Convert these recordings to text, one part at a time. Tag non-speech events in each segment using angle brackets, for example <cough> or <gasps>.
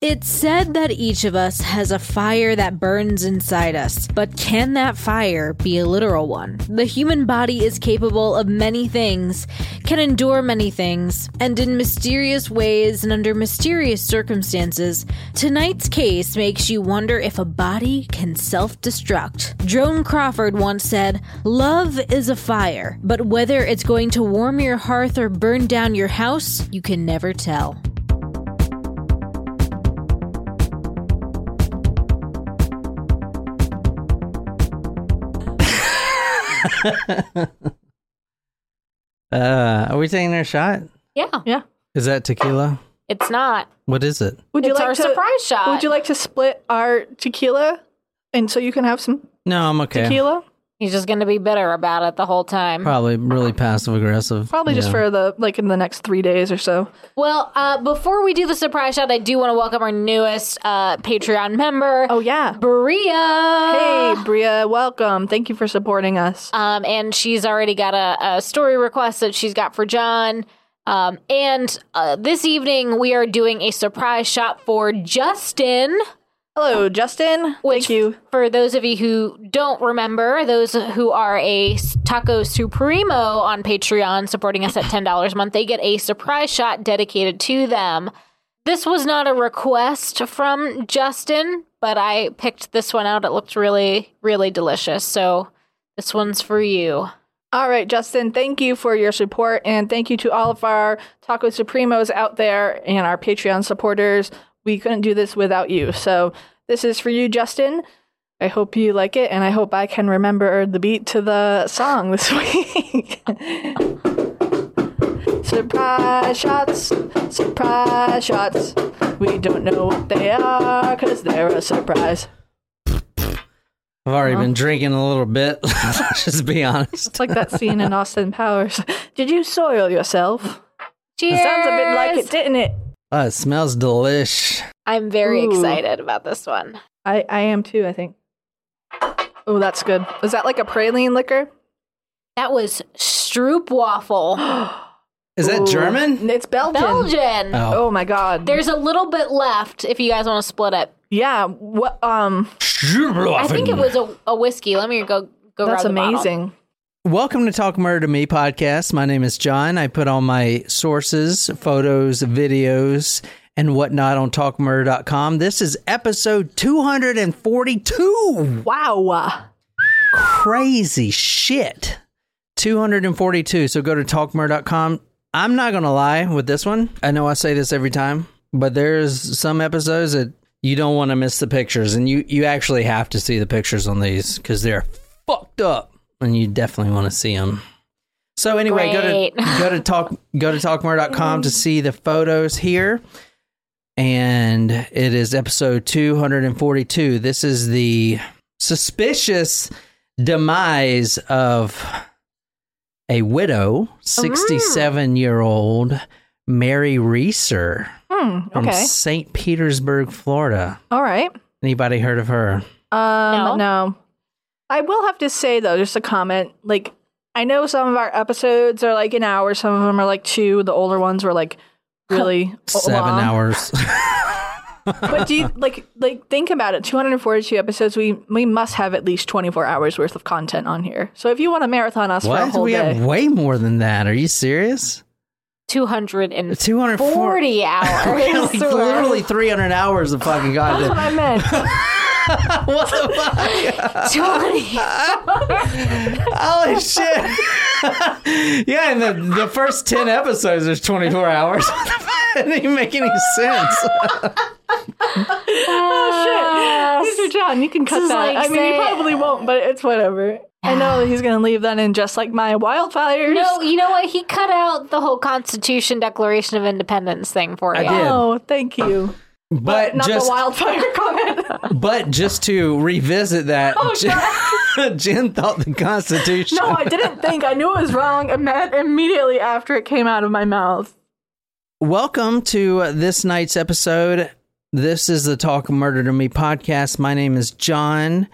It's said that each of us has a fire that burns inside us, but can that fire be a literal one? The human body is capable of many things, can endure many things, and in mysterious ways and under mysterious circumstances. Tonight's case makes you wonder if a body can self destruct. Joan Crawford once said, Love is a fire, but whether it's going to warm your hearth or burn down your house, you can never tell. <laughs> Uh, are we taking our shot? Yeah, Yeah. Is that tequila? it's not. What is it? Would you it's like our to surprise shot. Would you like to split our tequila, and so you can have some No, I'm okay. tequila? He's just going to be bitter about it the whole time. Probably really passive aggressive. Probably just Yeah. for the like in the next three days or so. Well, uh, before we do the surprise shot, I do want to welcome our newest uh, Patreon member, Oh yeah. Bria. Hey, Bria, welcome. Thank you for supporting us. Um, and she's already got a, a story request that she's got for John. Um, and uh, this evening we are doing a surprise shot for Justin. Hello, Justin. Which, Thank you. For those of you who don't remember, those who are a Taco Supremo on Patreon supporting us at $10 a month, they get a surprise shot dedicated to them. This was not a request from Justin, but I picked this one out. It looked really, really delicious. So this one's for you. All right, Justin, thank you for your support and thank you to all of our Taco Supremos out there and our Patreon supporters. We couldn't do this without you. So, this is for you, Justin. I hope you like it and I hope I can remember the beat to the song this <laughs> week. surprise shots, surprise shots. We don't know what they are cuz they're a surprise. I've already been drinking a little bit. Let's <laughs> just be honest. It's like that scene in Austin Powers. Did you soil yourself? Cheers! It sounds a bit like it, didn't it? Oh, it smells delish. I'm very Ooh. excited about this one. I, I am too, I think. Oh, that's good. Is that like a praline liquor? That was Stroop Waffle. <gasps> Is that Ooh. German? It's Belgian. Belgian. Oh, Oh my god. There's a little bit left if you guys want to split it. yeah, what um I think it was a, a whiskey. Let me go go that's grab the bottle. amazing. Welcome to Talk Murder to Me podcast. My name is John. I put all my sources, photos, videos, and whatnot on talkmurder.com. This is episode 242. Wow. Crazy shit. 242. So go to talkmurder.com. I'm not going to lie with this one. I know I say this every time, but there's some episodes that you don't want to miss the pictures, and you, you actually have to see the pictures on these because they're fucked up, and you definitely want to see them. So anyway, Great. go to go to talk go to talkmurder.com to see the photos here. And it is episode 242. This is the suspicious demise of a widow, 67 year old Mary Reeser Hmm, from. St. Petersburg, Florida. All right. Anybody heard of her? Um No? no. I will have to say though, just a comment, like I know some of our episodes are like an hour, some of them are like two. The older ones were like <laughs> really Seven long. hours. <laughs> but do you like like think about it 242 episodes we we must have at least 24 hours worth of content on here so if you want to marathon us for a whole We day have way more than that. Are you serious? 240 240 <laughs> hours. like literally 300 hours of fucking that's what content. i meant <laughs> what the fuck? 20. <laughs> Holy shit. <laughs> yeah, and the, the first 10 episodes, there's 24 hours. What the fuck? That didn't even make any sense. oh shit mr john you can cut This that like i mean you probably won't but it's whatever i know <sighs> he's gonna leave that in just like my wildfires No, you know what? He cut out the whole Constitution Declaration of Independence thing for you. I did. oh thank you But not just the wildfire <laughs> comment but just to revisit that, Oh, Jen, <laughs> Jen thought the Constitution. no i didn't think i knew it was wrong Imme- immediately after it came out of my mouth Welcome to this night's episode. This is the Talk Murder to Me podcast. My name is John.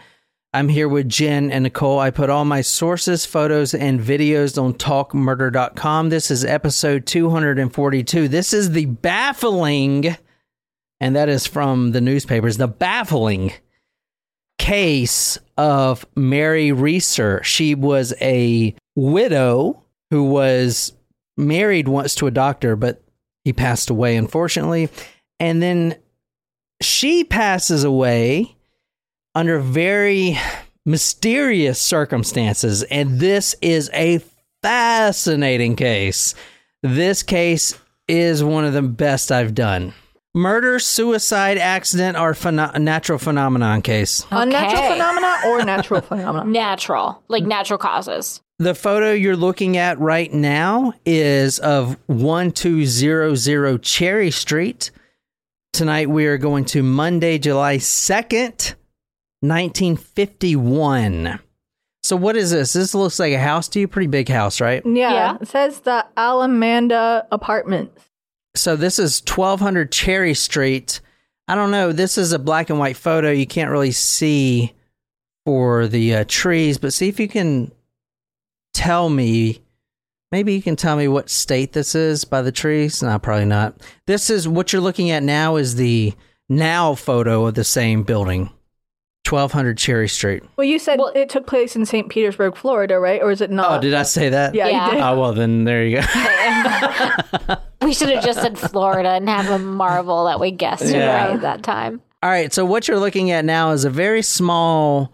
I'm here with Jen and Nicole. I put all my sources, photos, and videos on talkmurder.com. This is episode 242. This is the baffling and that is from the newspapers. The baffling case of Mary Reeser. She was a widow who was married once to a doctor, but he passed away, unfortunately. And then she passes away under very mysterious circumstances. And this is a fascinating case. This case is one of the best I've done. Murder, suicide, accident, or pheno- natural phenomenon case. Okay. Unnatural phenomena or natural <laughs> phenomena? Natural, like natural causes. The photo you're looking at right now is of 1200 Cherry Street. Tonight we are going to Monday, July 2nd, 1951. So, what is this? This looks like a house to you. Pretty big house, right? Yeah, Yeah. It says the Allamanda Apartments. So, this is 1200 Cherry Street. I don't know. This is a black and white photo. You can't really see for the uh, trees, but see if you can tell me. Maybe you can tell me what state this is by the trees. No, probably not. This is what you're looking at now is the now photo of the same building, 1200 Cherry Street. Well, you said Well- it took place in St. Petersburg, Florida, right? Or is it not? Oh, did I say that? yeah, Yeah. you did. Oh, well, then there you go. <laughs> <laughs> <laughs> We should have just said Florida and have a marvel that we guessed it Yeah. right that time. All right, so what you're looking at now is a very small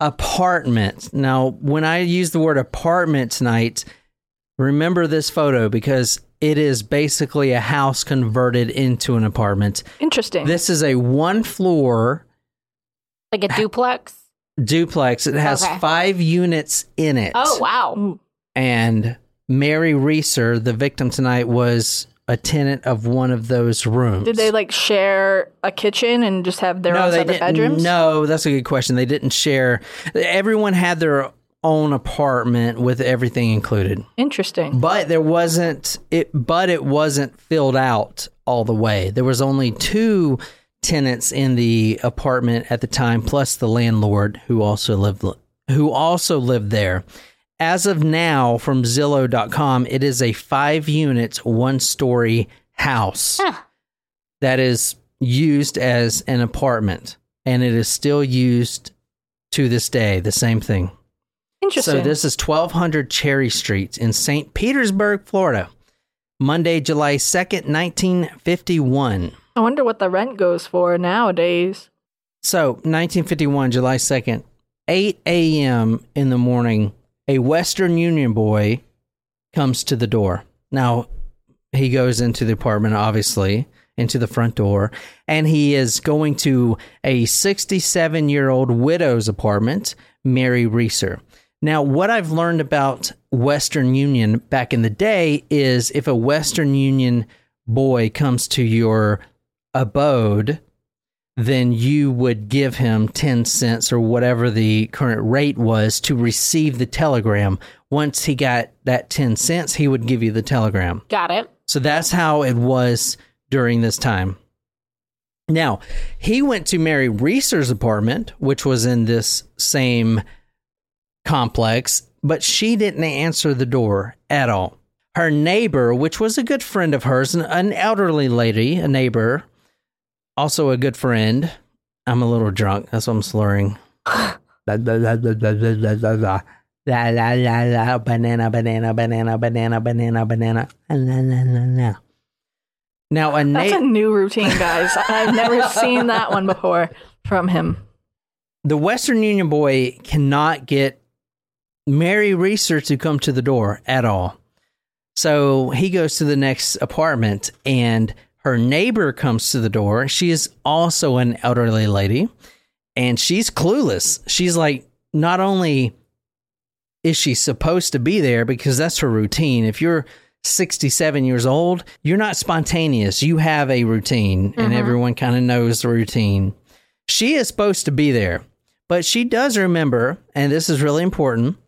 apartment. Now, when I use the word apartment tonight, remember this photo because it is basically a house converted into an apartment. Interesting. This is a one floor Like a duplex. duplex. It has Okay. five units in it. Oh, wow. Mm. And Mary Reeser, the victim tonight, was a tenant of one of those rooms. Did they like share a kitchen and just have their own they separate didn't. bedrooms? No, that's a good question. They didn't share. Everyone had their own apartment with everything included, Interesting. but there wasn't it. But it wasn't filled out all the way. There was only two tenants in the apartment at the time, plus the landlord who also lived who also lived there. As of now, from Zillow.com, it is a five unit, one story house Huh. that is used as an apartment and it is still used to this day the same thing Interesting. so this is 1200 cherry street in st petersburg florida monday july 2nd 1951 I wonder what the rent goes for nowadays. so 1951 july 2nd 8 a.m in the morning a western union boy comes to the door. Now he goes into the apartment obviously into the front door and he is going to a 67 year old widow's apartment mary reeser. Now what i've learned about western union back in the day is if a western union boy comes to your abode then you would give him 10 cents or whatever the current rate was to receive the telegram. Once he got that 10 cents, he would give you the telegram. Got it. So that's how it was during this time. Now, he went to Mary Reeser's apartment, which was in this same complex, but she didn't answer the door at all. Her neighbor, which was a good friend of hers, an, an elderly lady, a neighbor, also a good friend. I'm a little drunk. That's why I'm slurring. La la la la banana banana banana banana banana banana la la la la. Now a na- that's a new routine, guys. I've never <laughs> seen that one before from him. The Western Union boy cannot get Mary Reeser to come to the door at all, so he goes to the next apartment and her neighbor comes to the door. She is also an elderly lady and she's clueless. She's like, not only is she supposed to be there because that's her routine. If you're 67 years old, you're not spontaneous. You have a routine and mm-hmm. everyone kind of knows the routine. She is supposed to be there, but she does remember, and this is really important,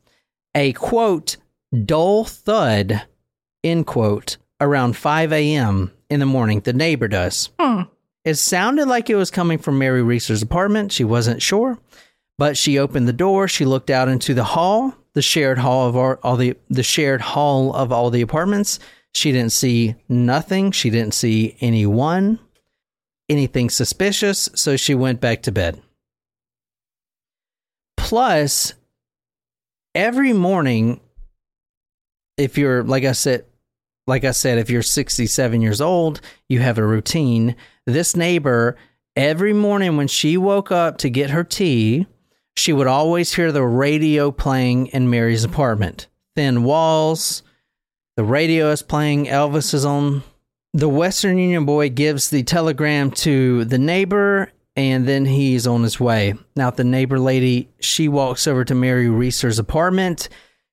a quote, dull thud, end quote, around 5 a.m. in the morning. The neighbor does. Hmm. It sounded like it was coming from Mary Reeser's apartment. She wasn't sure, but she opened the door. She looked out into the hall, the shared hall of all, all the the shared hall of all the apartments. She didn't see nothing. She didn't see anyone. anything suspicious, so she went back to bed. Plus, every morning, if you're like I said, like I said, if you're 67 years old, you have a routine. This neighbor, every morning when she woke up to get her tea, she would always hear the radio playing in Mary's apartment. Thin walls, the radio is playing, Elvis is on. The Western Union boy gives the telegram to the neighbor and then he's on his way. Now, the neighbor lady, she walks over to Mary Reeser's apartment.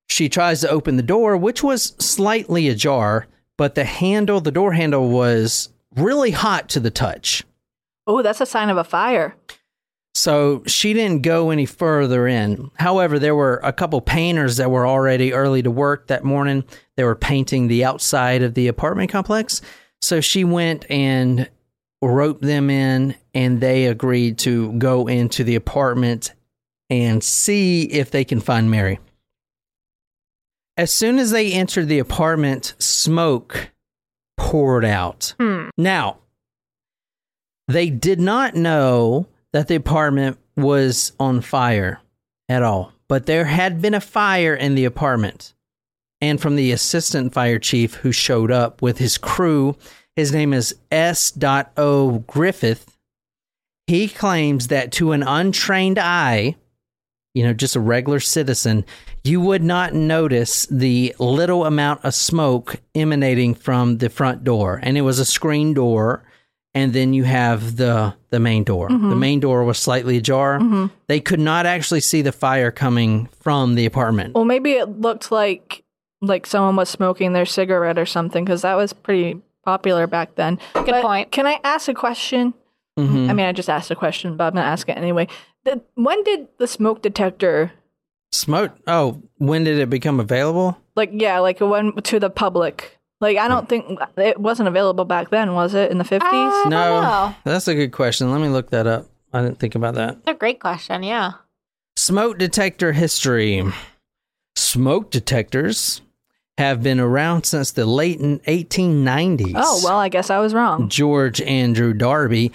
She tries to open the door, which was slightly ajar, but the handle, the door handle was really hot to the touch. Oh, that's a sign of a fire. So she didn't go any further in. However, there were a couple painters that were already early to work that morning. They were painting the outside of the apartment complex. So she went and roped them in, and they agreed to go into the apartment and see if they can find Mary. As soon as they entered the apartment, smoke poured out. Hmm. Now, they did not know that the apartment was on fire at all, but there had been a fire in the apartment. And from the assistant fire chief who showed up with his crew, his name is S. O. Griffith. He claims that to an untrained eye, you know, just a regular citizen, you would not notice the little amount of smoke emanating from the front door. And it was a screen door. And then you have the the main door. The main door was slightly ajar. They could not actually see the fire coming from the apartment. Well, maybe it looked like like someone was smoking their cigarette or something because that was pretty popular back then. Good point. Can I ask a question? Mhm. I mean, I just asked a question, but I'm gonna ask it anyway. The, when did the smoke detector, Smoke. Oh, when did it become available? like, yeah, like when to the public? Like, I don't think it wasn't available back then, was it? In the fifties? Uh, I don't No, know. that's a good question. Let me look that up. I didn't think about that. That's a great question. Yeah. Smoke detector history. Smoke detectors have been around since the late 1890s. oh well, I guess I was wrong. George Andrew Darby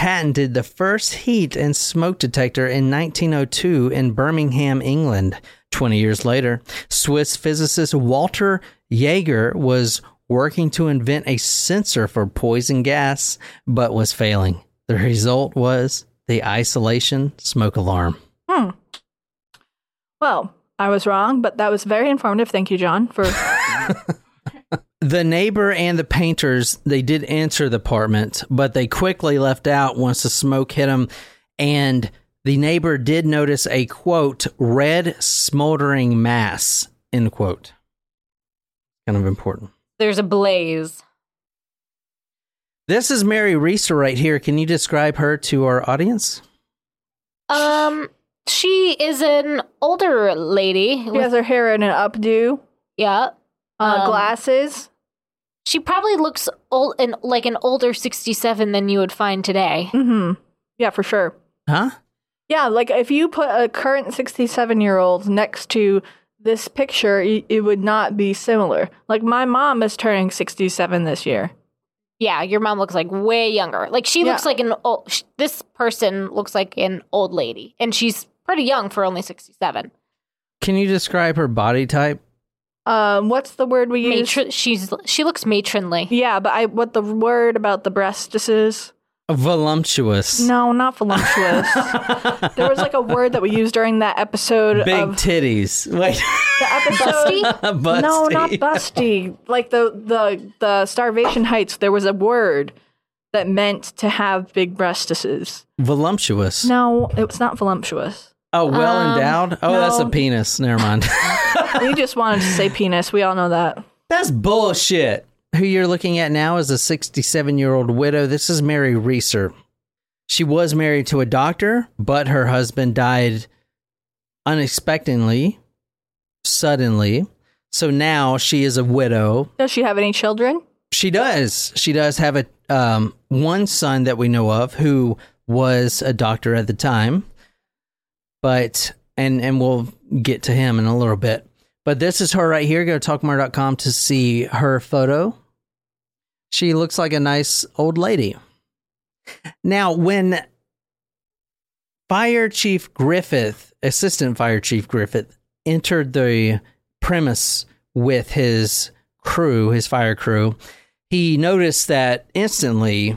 patented the first heat and smoke detector in 1902 in Birmingham, England. 20 years later, Swiss physicist Walter Jaeger was working to invent a sensor for poison gas, but was failing. The result was the ionization smoke alarm. Hmm. Well, I was wrong, but that was very informative. Thank you, John, for <laughs> The neighbor and the painters, they did enter the apartment, but they quickly left out once the smoke hit them. And the neighbor did notice a quote, red smoldering mass, end quote. Kind of important. There's a blaze. This is Mary Reeser right here. Can you describe her to our audience? Um, she is an older lady. she has her hair in an updo, yeah. uh, Um, glasses. She probably looks old and like an older 67 than you would find today. Mm-hmm. Yeah, for sure. Huh? Yeah, like if you put a current 67 year old next to this picture, it would not be similar. Like my mom is turning 67 this year. Yeah, your mom looks like way younger. Like she looks like an old. sh- This person looks like an old lady, and she's pretty young for only 67. Can you describe her body type? Um, what's the word we use? Matron, she's she looks matronly. Yeah, but I what the word about the breasts is? Voluptuous. No, not voluptuous. <laughs> there was like a word that we used during that episode Big of titties. Wait. the episode. <laughs> Busty? No, not busty. Like the the the Starvation Heights. There was a word that meant to have big breastises. Voluptuous. No, it was not voluptuous. Oh, well Um, endowed? Oh, that's a penis. Never mind. <laughs> <laughs> You just wanted to say penis. We all know that. That's bullshit. Who you're looking at now is a 67 year old widow. This is Mary Reeser. She was married to a doctor, but her husband died unexpectedly, suddenly. So now she is a widow. Does she have any children? She does. She does have a um, one son that we know of who was a doctor at the time, but and and we'll get to him in a little bit. But this is her right here. Go to talkmurder.com to see her photo. She looks like a nice old lady. Now, when Fire Chief Griffith, Assistant Fire Chief Griffith, entered the premise with his crew, his fire crew, he noticed that instantly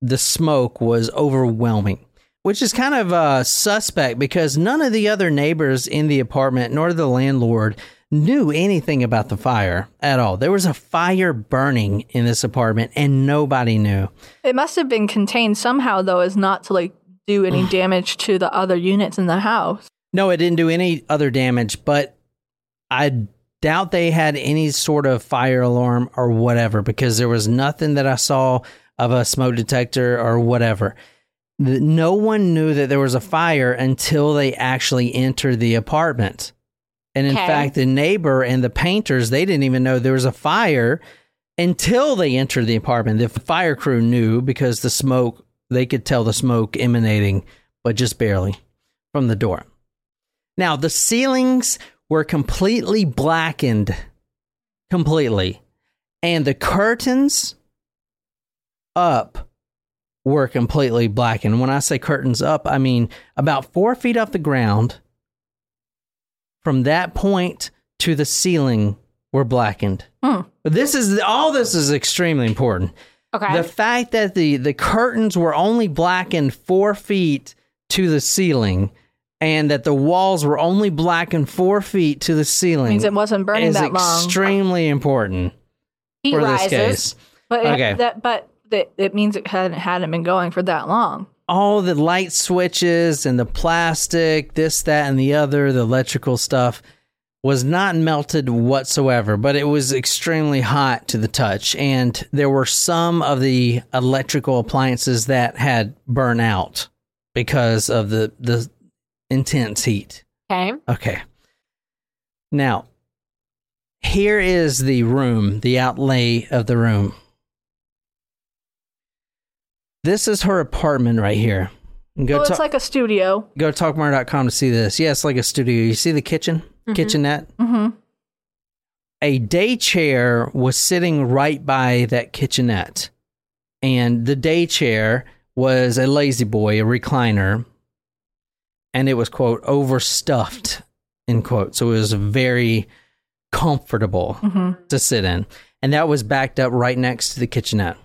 the smoke was overwhelming, which is kind of uh, suspect because none of the other neighbors in the apartment nor the landlord knew anything about the fire at all. There was a fire burning in this apartment and nobody knew. It must have been contained somehow, though, as not to like do any <sighs> damage to the other units in the house. No, it didn't do any other damage, but I doubt they had any sort of fire alarm or whatever because there was nothing that I saw of a smoke detector or whatever. No one knew that there was a fire until they actually entered the apartment. And in Okay. fact, the neighbor and the painters, they didn't even know there was a fire until they entered the apartment. The fire crew knew because the smoke, they could tell the smoke emanating, but just barely from the door. Now, the ceilings were completely blackened, completely. And the curtains up were completely blackened. When I say curtains up, I mean about four feet off the ground. From that point to the ceiling were blackened. Hmm. But this is all this is extremely important. Okay. The fact that the the curtains were only blackened four feet to the ceiling, and that the walls were only blackened four feet to the ceiling Means it wasn't burning is that long. extremely important Heat for rises. this case. But Okay. it, that but that it means it hadn't hadn't been going for that long. All the light switches and the plastic, this, that, and the other, the electrical stuff was not melted whatsoever, but it was extremely hot to the touch. And there were some of the electrical appliances that had burnt out because of the, the intense heat. Okay. Okay. Now, here is the room, the outlay of the room. This is her apartment right here. Go well, to it's like a studio. go to talkmurder.com to see this. Yeah, it's like a studio. You see the kitchen, kitchenette? Mm-hmm. A day chair was sitting right by that kitchenette. And the day chair was a lazy boy, a recliner. And it was, quote, overstuffed, end quote. So it was very comfortable Mm-hmm. to sit in. And that was backed up right next to the kitchenette.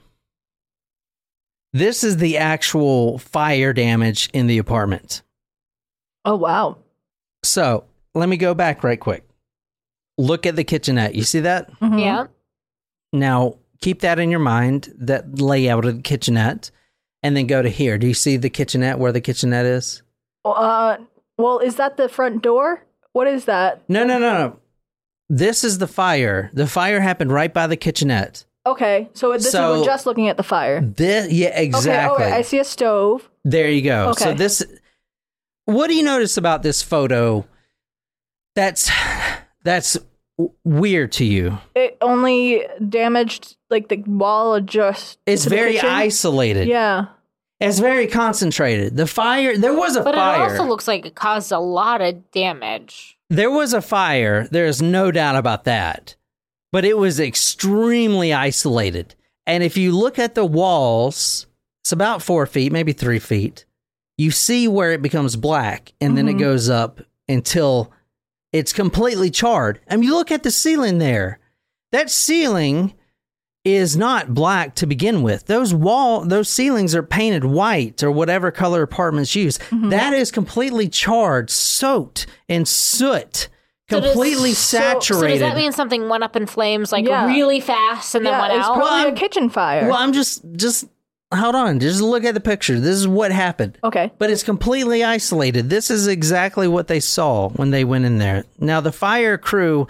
This is the actual fire damage in the apartment. Oh wow. So let me go back right quick. Look at the kitchenette. You see that? Mhm. Yeah. Now keep that in your mind, that layout of the kitchenette, and then go to here. Do you see the kitchenette where the kitchenette is? Uh, well, is that the front door? What is that? No, no, no, no. This is the fire. The fire happened right by the kitchenette. Okay, so this So- is we're just looking at the fire. This, yeah, exactly. Okay, oh, I see a stove. There you go. Okay. So this what do you notice about this photo that's that's weird to you? It only damaged like the wall just. It's very kitchen. isolated. Yeah. It's very concentrated. The fire there was a But fire. it also looks like it caused a lot of damage. there was a fire. There's no doubt about that. But it was extremely isolated. And if you look at the walls, it's about four feet, maybe three feet. You see where it becomes black and then it Mhm. goes up until it's completely charred. And you look at the ceiling there. That ceiling is not black to begin with. Those wall those ceilings are painted white or whatever color apartments use. That is completely charred, soaked in soot, So does- completely so- saturated. So, does that mean something went up in flames like Yeah. really fast and then yeah, went it's out? probably Well, a I'm- kitchen fire. well, I'm just just hold on. Just look at the picture. This is what happened. okay. But it's completely isolated. This is exactly what they saw when they went in there. Now the fire crew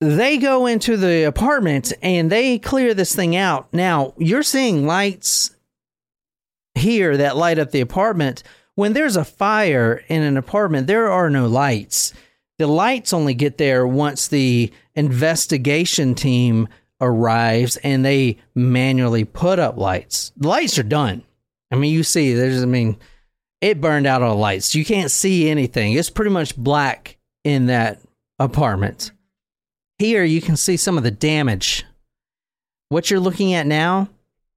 they go into the apartment and they clear this thing out. Now, you're seeing lights here that light up the apartment. When there's a fire in an apartment, there are no lights. The lights only get there once the investigation team arrives and they manually put up lights. The lights are done. I mean, you see, there's, I mean, it burned out all the lights. You can't see anything. It's pretty much black in that apartment. Here, you can see some of the damage. What you're looking at now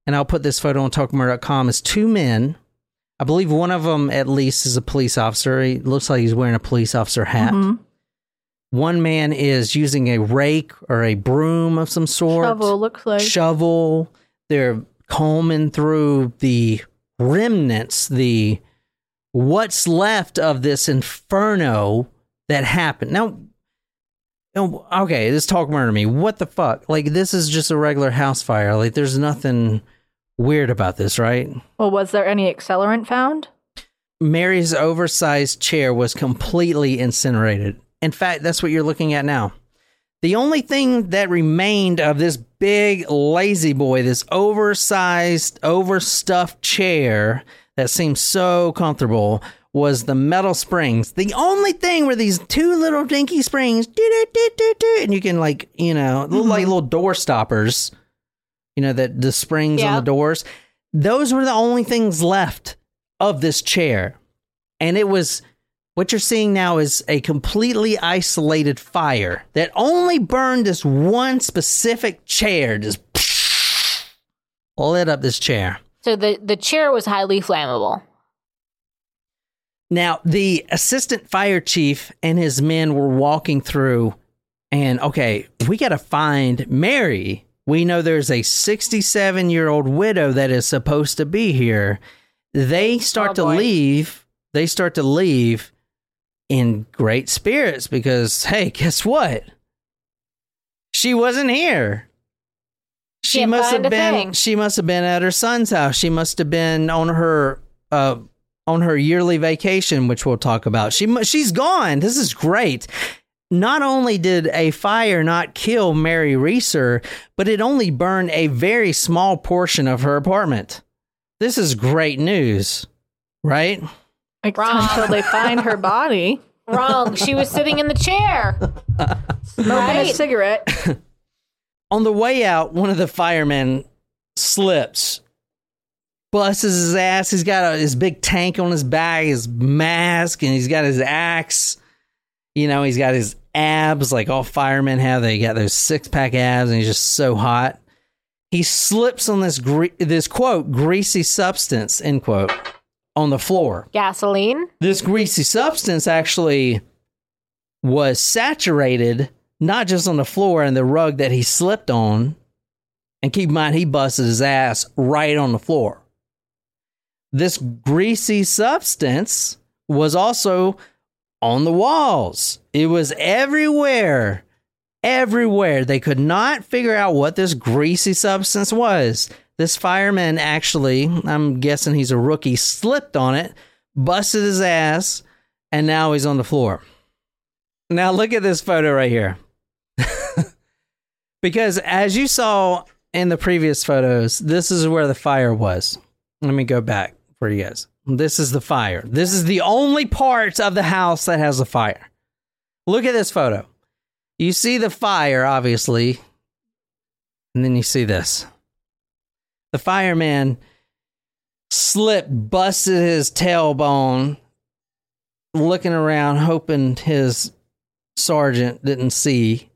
and I'll put this photo on talkmurder.com, is two men. I believe one of them at least is a police officer. He looks like he's wearing a police officer hat. Mhm. One man is using a rake or a broom of some sort. Shovel looks like. shovel. They're combing through the remnants, the what's left of this inferno that happened. Now, okay, this talk murder me. What the fuck? Like, this is just a regular house fire. Like, there's nothing weird about this, right? well, was there any accelerant found? Mary's oversized chair was completely incinerated. In fact, that's what you're looking at now. The only thing that remained of this big lazy boy, this oversized, overstuffed chair that seemed so comfortable, was the metal springs. The only thing were these two little dinky springs, and you can like, you know, look mm-hmm. like little door stoppers. You know that the springs Yeah. on the doors. Those were the only things left of this chair. And it was what you're seeing now is a completely isolated fire that only burned this one specific chair, just <laughs> lit up this chair. So the, the chair was highly flammable. Now, the assistant fire chief and his men were walking through, and okay, we got to find Mary. We know there's a 67 year old widow that is supposed to be here. They start Oh, to leave. They start to leave in great spirits because, hey, guess what? She wasn't here. She Can't must have been. thing. She must have been at her son's house. She must have been on her uh, on her yearly vacation, which we'll talk about. She she's gone. This is great. Not only did a fire not kill Mary Reeser, but it only burned a very small portion of her apartment. This is great news, right? Like, Wrong. Until they find her body, <laughs> Wrong. she was sitting in the chair. smoking a Right. cigarette. <laughs> On the way out, one of the firemen slips, busts his ass. He's got a, his big tank on his back, his mask, and he's got his axe. You know, he's got his abs like all firemen have. They got those six pack abs, and he's just so hot. He slips on this gre- this quote greasy substance end quote on the floor. Gasoline. This greasy substance actually was saturated not just on the floor and the rug that he slipped on. And keep in mind, he busted his ass right on the floor. This greasy substance was also on the walls. It was everywhere. Everywhere. They could not figure out what this greasy substance was. This fireman actually, I'm guessing he's a rookie, slipped on it, busted his ass, and now he's on the floor. Now look at this photo right here. <laughs> because as you saw in the previous photos, this is where the fire was. Let me go back for you guys. This is the fire. This is the only part of the house that has a fire. Look at this photo. You see the fire, obviously, and then you see this. The fireman slipped, busted his tailbone, looking around, hoping his sergeant didn't see.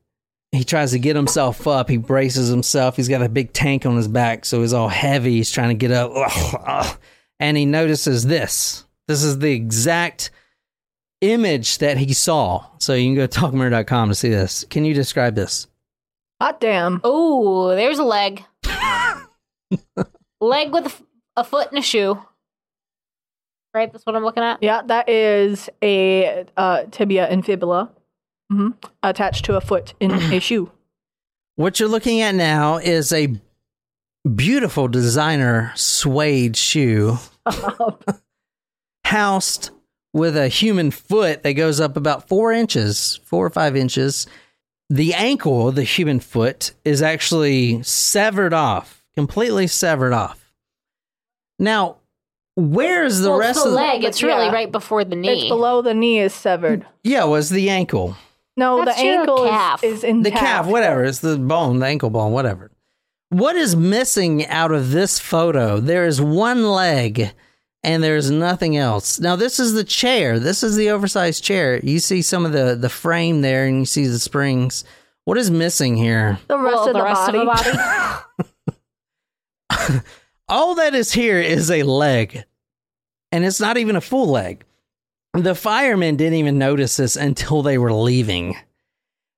He tries to get himself up. He braces himself. He's got a big tank on his back, so he's all heavy. He's trying to get up. Ugh, <sighs> ugh. And he notices this. This is the exact image that he saw. So you can go to talkmurder.com to see this. Can you describe this? Hot damn. Oh, there's a leg. Leg with a, f- a foot and a shoe. Right? That's what I'm looking at. Yeah, that is a uh, tibia and fibula hmm attached to a foot in a <clears throat> shoe. What you're looking at now is a beautiful designer suede shoe <laughs> housed with a human foot that goes up about four inches, four or five inches. The ankle, the human foot, is actually severed off, completely severed off. Now, where's the well, rest the of the leg. It's really Yeah. right before the knee. It's below the knee is severed. Yeah, was the ankle. No, That's the ankle calf. is, is intact. the calf, whatever. It's the bone, the ankle bone, whatever. What is missing out of this photo? There is one leg and there's nothing else. Now, this is the chair. This is the oversized chair. You see some of the, the frame there and you see the springs. What is missing here? The rest Well, of the, rest body. of the body. <laughs> all that is here is a leg, and it's not even a full leg. The firemen didn't even notice this until they were leaving.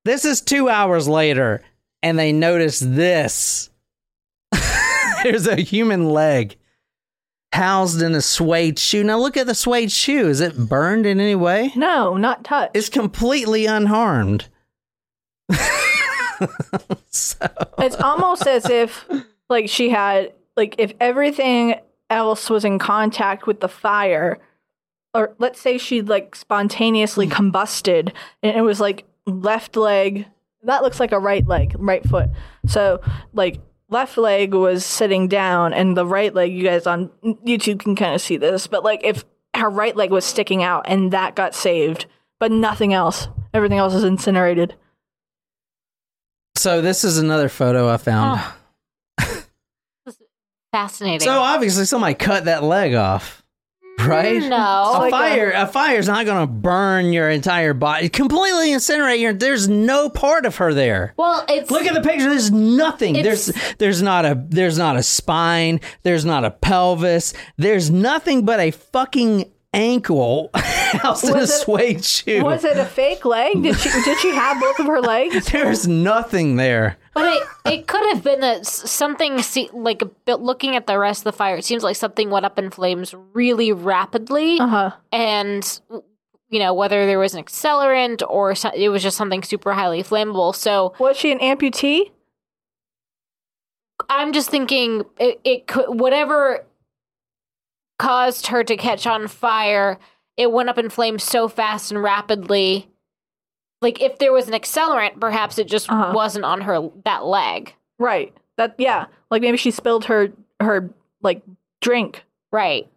This is two hours later, and they notice this. <laughs> There's a human leg housed in a suede shoe. Now look at the suede shoe. Is it burned in any way? No, not touched. It's completely unharmed. <laughs> It's almost as if like she had like if everything else was in contact with the fire or let's say she like spontaneously hmm. combusted and it was like left leg that looks like a right leg right foot. So like left leg was sitting down and the right leg you guys on youtube can kind of see this but like if her right leg was sticking out and that got saved but nothing else everything else is incinerated. So this is another photo I found. Fascinating. So obviously somebody cut that leg off, right? no. <laughs> A fire, a, fire's not going to burn your entire body, completely incinerate your. There's no part of her there. well, it's Look at the picture. There's nothing. There's there's not a there's not a spine. There's not a pelvis. There's nothing but a fucking ankle <laughs> housed in a Was it- suede shoe. was it a fake leg did she did she have both of her legs <laughs> There's nothing there. But it, it could have been that something se- like looking at the rest of the fire. It seems like something went up in flames really rapidly, uh-huh and you know whether there was an accelerant or so, it was just something super highly flammable. So Was she an amputee? I'm just thinking it, it could whatever caused her to catch on fire. It went up in flames so fast and rapidly. Like if there was an accelerant, perhaps it just Uh-huh. wasn't on her that leg. Right. That yeah. Like maybe she spilled her her like drink. Right.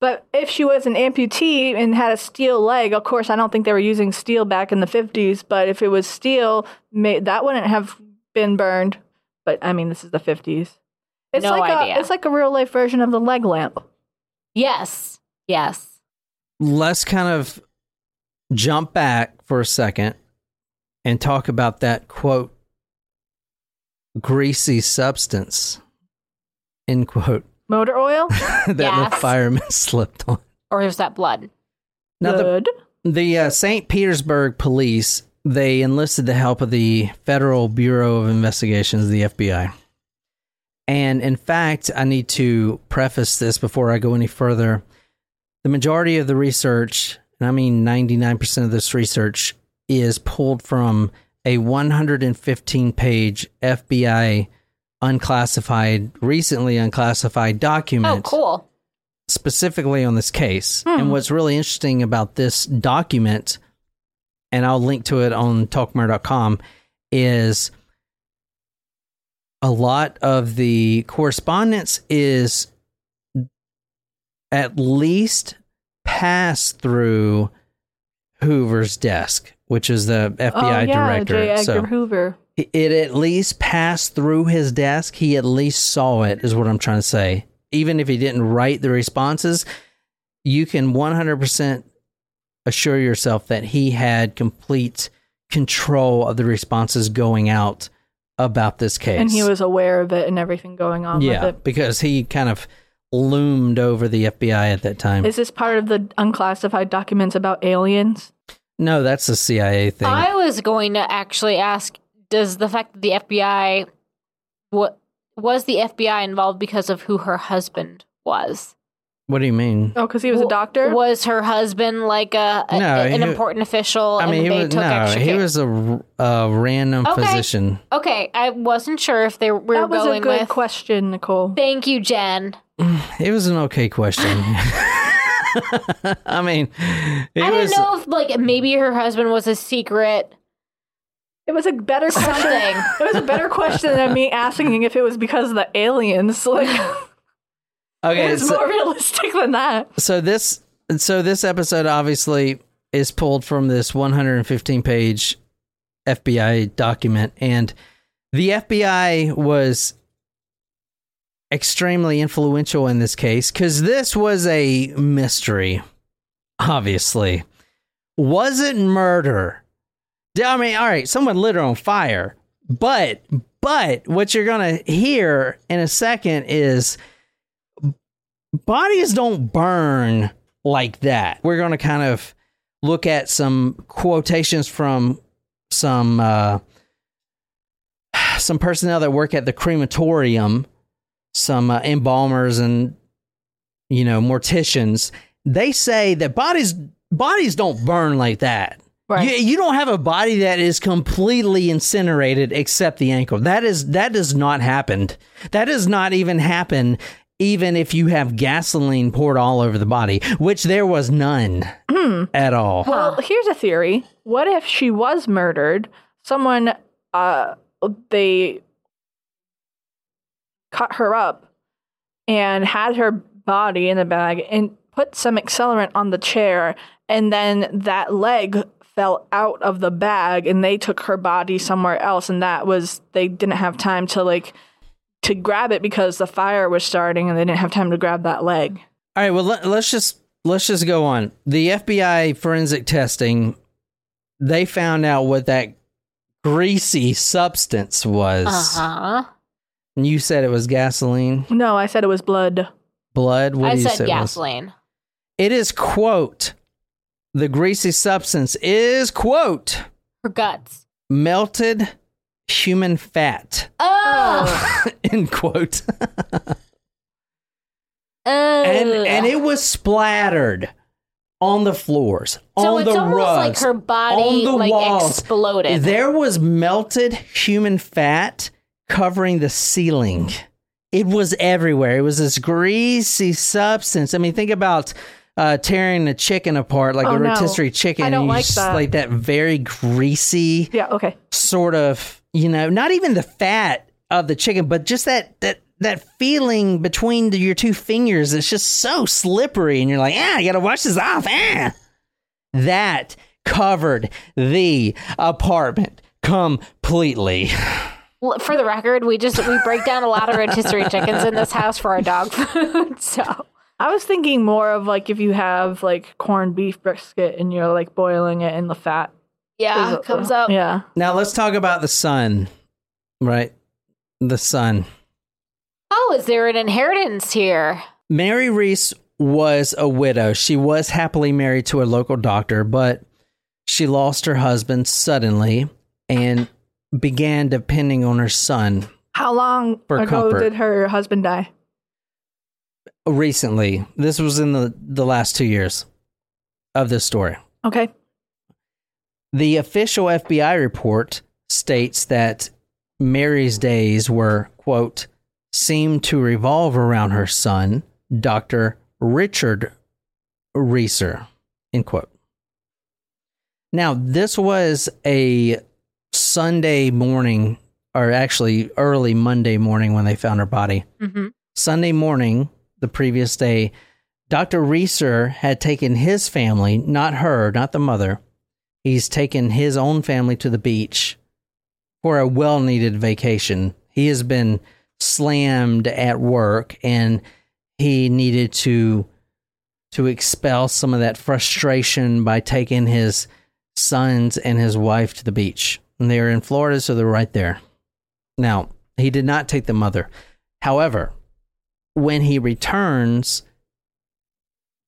But if she was an amputee and had a steel leg, of course, I don't think they were using steel back in the 50s, but if it was steel, may, that wouldn't have been burned. But I mean, this is the 50s. It's No like idea. a it's like a real life version of the leg lamp. Yes. Yes. let's kind of jump back for a second and talk about that quote greasy substance end quote <laughs> Motor oil? that the Gas. fireman <laughs> slipped on Or is that blood? now the, Good. the uh, st petersburg police they enlisted the help of the federal bureau of investigations the fbi and in fact i need to preface this before i go any further the majority of the research, and I mean 99% of this research, is pulled from a 115 page FBI unclassified, recently unclassified document. Oh, cool. specifically on this case. Hmm. And what's really interesting about this document, and I'll link to it on talkmurder.com, is a lot of the correspondence is at least passed through Hoover's desk, which is the FBI oh yeah, director. J. Edgar so Hoover. it at least passed through his desk. He at least saw it, is what I'm trying to say. Even if he didn't write the responses, you can 100% assure yourself that he had complete control of the responses going out about this case. And he was aware of it and everything going on yeah, with it. because he kind of loomed over the FBI at that time. Is this part of the unclassified documents about aliens? No, that's a CIA thing. I was going to actually ask does the fact that the FBI what was the FBI involved because of who her husband was? what do you mean? Oh, because he was a doctor? Was her husband like a, a- No, an he- important official I mean, and he they was took no, he care? was a, a random Okay. physician. Okay, I wasn't sure if they were that was going a good with question, Nicole. Thank you, Jen. <sighs> It was an okay question. <laughs> <laughs> I mean, it I was. don't know if like maybe her husband was a secret It was a better <laughs> question. something. It was a better question than me asking if it was because of the aliens. <laughs> Like, Okay, it's so, more realistic than that. so this so this episode obviously is pulled from this 115 page FBI document, and the FBI was extremely influential in this case because this was a mystery. Obviously, was it murder? I mean, all right, someone lit her on fire. But but what you're gonna hear in a second is bodies don't burn like that. We're gonna kind of look at some quotations from some uh, some personnel that work at the crematorium, some uh, embalmers and you know morticians. They say that bodies bodies don't burn like that. Right. You, you don't have a body that is completely incinerated except the ankle. That is that does not happen. That does not even happen even if you have gasoline poured all over the body, which there was none at all. Well, here's a theory. What if she was murdered? Someone, uh, they cut her up and had her body in a bag and put some accelerant on the chair, and then that leg fell out of the bag, and they took her body somewhere else, and that was they didn't have time to like to grab it because the fire was starting, and they didn't have time to grab that leg. All right, well let, let's just let's just go on. The FBI forensic testing they found out what that greasy substance was. Uh huh. And you said it was gasoline, No, I said it was blood. blood. What I do you said say it was? gasoline. It is quote the greasy substance is quote Her guts. melted human fat Oh. <laughs> end quote <laughs> oh. and and it was splattered on the floors so on the almost like rugs her body on the like walls. exploded. there was melted human fat covering the ceiling it was everywhere it was this greasy substance i mean think about uh, tearing a chicken apart like Oh, a no. rotisserie chicken I don't and you like just that. like that very greasy Yeah, okay. sort of you know not even the fat of the chicken but just that that that feeling between the, your two fingers it's just so slippery and you're like ah i gotta wash this off ah that covered the apartment completely <sighs> <sighs> <sighs> For the record, we just we break down a lot of rotisserie chickens in this house for our dog <laughs> food. So I was thinking more of like if you have like corned beef brisket and you're like boiling it in the fat. yeah, it comes up. Yeah. now let's talk about the sun right the sun Oh, is there an inheritance here? Mary Reeser was a widow. She was happily married to a local doctor, but she lost her husband suddenly and began depending on her son How long ago comfort. did her husband die? recently. This was in the, the last two years of this story. Okay. The official FBI report states that Mary's days were, quote, seemed to revolve around her son, Dr. Richard Reeser, end quote. Now, this was a Sunday morning, or actually early Monday morning when they found her body. Mm-hmm. Sunday morning, the previous day, Dr. Reeser had taken his family, not her, not the mother, he's taken his own family to the beach for a well needed vacation. He has been slammed at work and he needed to to expel some of that frustration by taking his sons and his wife to the beach. And they're in Florida, so they're right there. Now, he did not take the mother. However, when he returns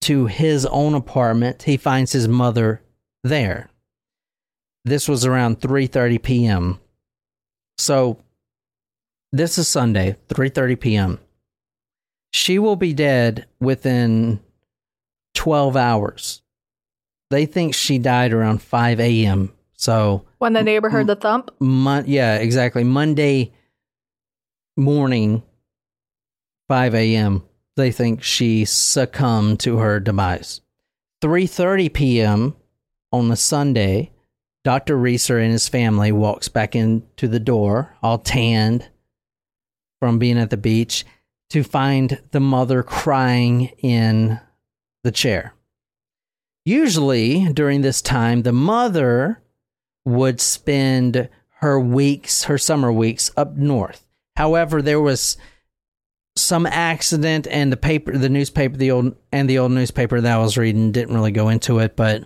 to his own apartment, he finds his mother there. This was around 3:30 p.m. So this is Sunday, 3:30 p.m. She will be dead within 12 hours. They think she died around 5 a.m. So When the neighbor heard the thump. Mon- yeah, exactly. Monday morning, 5 a.m., they think she succumbed to her demise. 3.30 p.m. on the Sunday, Dr. Reeser and his family walks back into the door, all tanned from being at the beach, to find the mother crying in the chair. Usually, during this time, the mother would spend her weeks, her summer weeks up north. However, there was some accident and the paper, the newspaper, the old and the old newspaper that I was reading didn't really go into it, but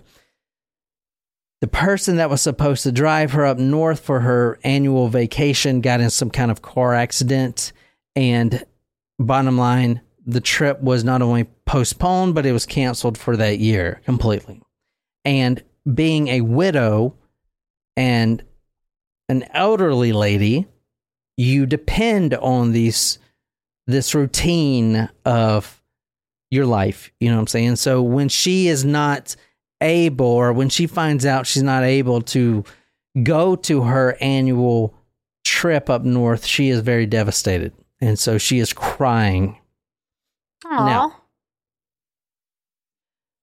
the person that was supposed to drive her up north for her annual vacation got in some kind of car accident. And bottom line, the trip was not only postponed, but it was canceled for that year completely. And being a widow and an elderly lady, you depend on these this routine of your life. You know what I'm saying? So when she is not able, or when she finds out she's not able to go to her annual trip up north, she is very devastated. And so she is crying. Aw. Now-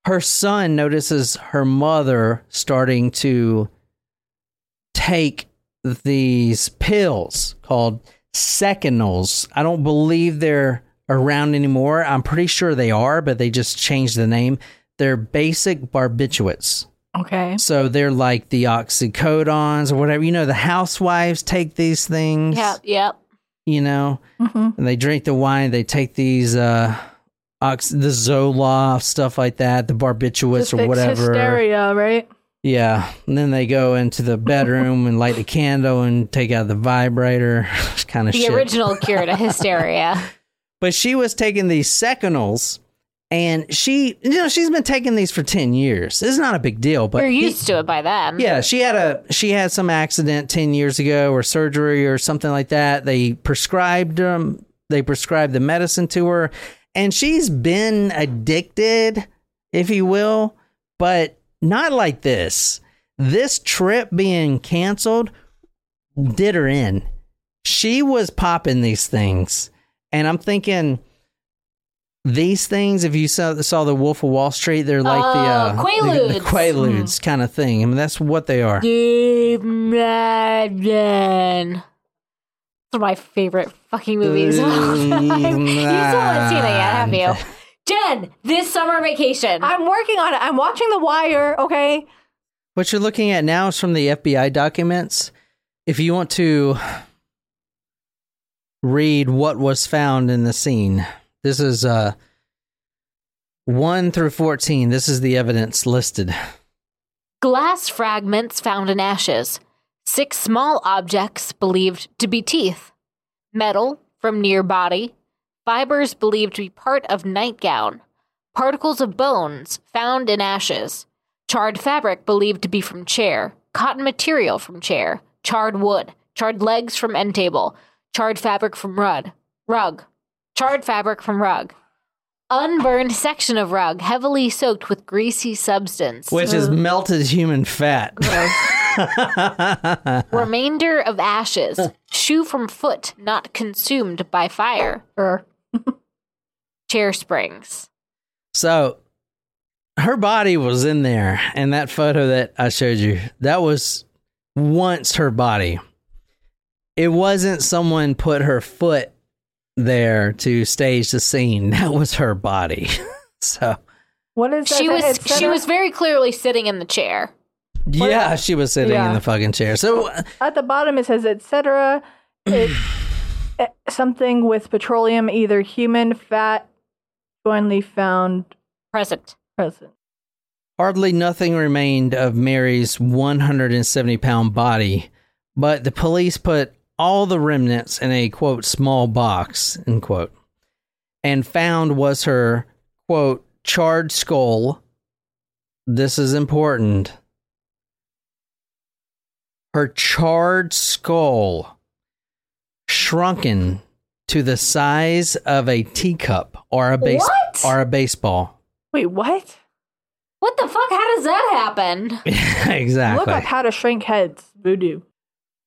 Her son notices her mother starting to take these pills called Seconals. I don't believe they're around anymore. I'm pretty sure they are, but they just changed the name. They're basic barbiturates. Okay. So they're like the oxycodons or whatever. You know, the housewives take these things. Yep, yep. You know, hmm and they drink the wine. They take these, uh, ox- the Zoloft, stuff like that, the barbiturates or whatever. hysteria, right? Yeah. And then they go into the bedroom and light the candle and take out the vibrator, <laughs> kind of The shit. original cure to hysteria. <laughs> But she was taking these Seconals and she, you know, she's been taking these for 10 years. It's not a big deal, but You're he- used to it by then. yeah, she had a she had some accident 10 years ago or surgery or something like that. They prescribed um they prescribed the medicine to her and she's been addicted, if you will, but not like this. This trip being canceled did her in. She was popping these things. And I'm thinking these things, if you saw, saw the Wolf of Wall Street, they're like the, Oh, uh, the, the Quaaludes. Quaaludes mm. kind of thing. I mean, that's what they are. Dave Madden. It's one of my favorite fucking movies. of all mm, time. <laughs> you still haven't seen it yet, have mm. you? <laughs> Jen, this summer vacation. I'm working on it. I'm watching The Wire. Okay. What you're looking at now is from the FBI documents. If you want to read what was found in the scene, this is uh 1 through 14. This is the evidence listed. Glass fragments found in ashes. Six small objects believed to be teeth. Metal from near body. Fibers believed to be part of nightgown. Particles of bones found in ashes. Charred fabric believed to be from chair. Cotton material from chair. Charred wood. Charred legs from end table. Charred fabric from rug. Rug. Charred fabric from rug. Unburned section of rug heavily soaked with greasy substance. Which is melted human fat. <laughs> Remainder of ashes. Shoe from foot not consumed by fire. Er. <laughs> Chair springs. So her body was in there, and that photo that I showed you, that was once her body. It wasn't someone put her foot there to stage the scene. <laughs> That was her body. <laughs> so What is that? She was she her- was very clearly sitting in the chair. yeah, she was sitting in the fucking chair. So at the bottom. It says etc. It <sighs> <clears throat> something with petroleum, either human fat, jointly found Present. present. hardly nothing remained of Mary's 170 pound body, but the police put all the remnants in a quote small box end quote and found was her quote charred skull. This is important. Her charred skull shrunken to the size of a teacup or a base What? or a baseball. Wait, what? What the fuck? How does that happen? <laughs> exactly. Look up how to shrink heads. Voodoo.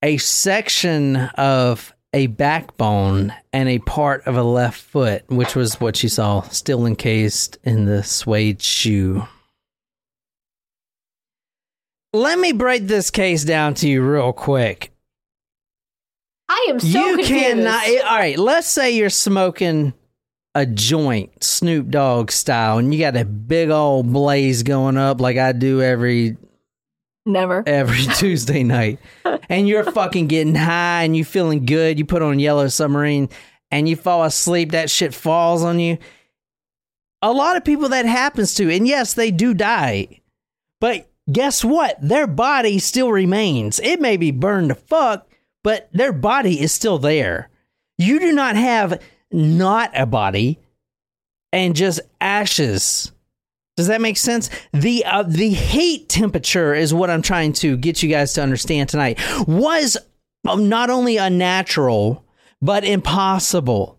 a section of a backbone and a part of a left foot, which was what she saw still encased in the suede shoe. Let me break this case down to you real quick. I am so you confused. cannot. All right, let's say you're smoking a joint, Snoop Dogg style, and you got a big old blaze going up like I do every Never. <laughs> every <laughs> Tuesday night. And you're fucking getting high and you feeling good. You put on Yellow Submarine and you fall asleep. That shit falls on you. A lot of people that happens to, and yes, they do die. But guess what? Their body still remains. It may be burned to fuck, but their body is still there. You do not have not a body and just ashes. Does that make sense? The uh, the heat temperature is what I'm trying to get you guys to understand tonight. Was not only unnatural but impossible.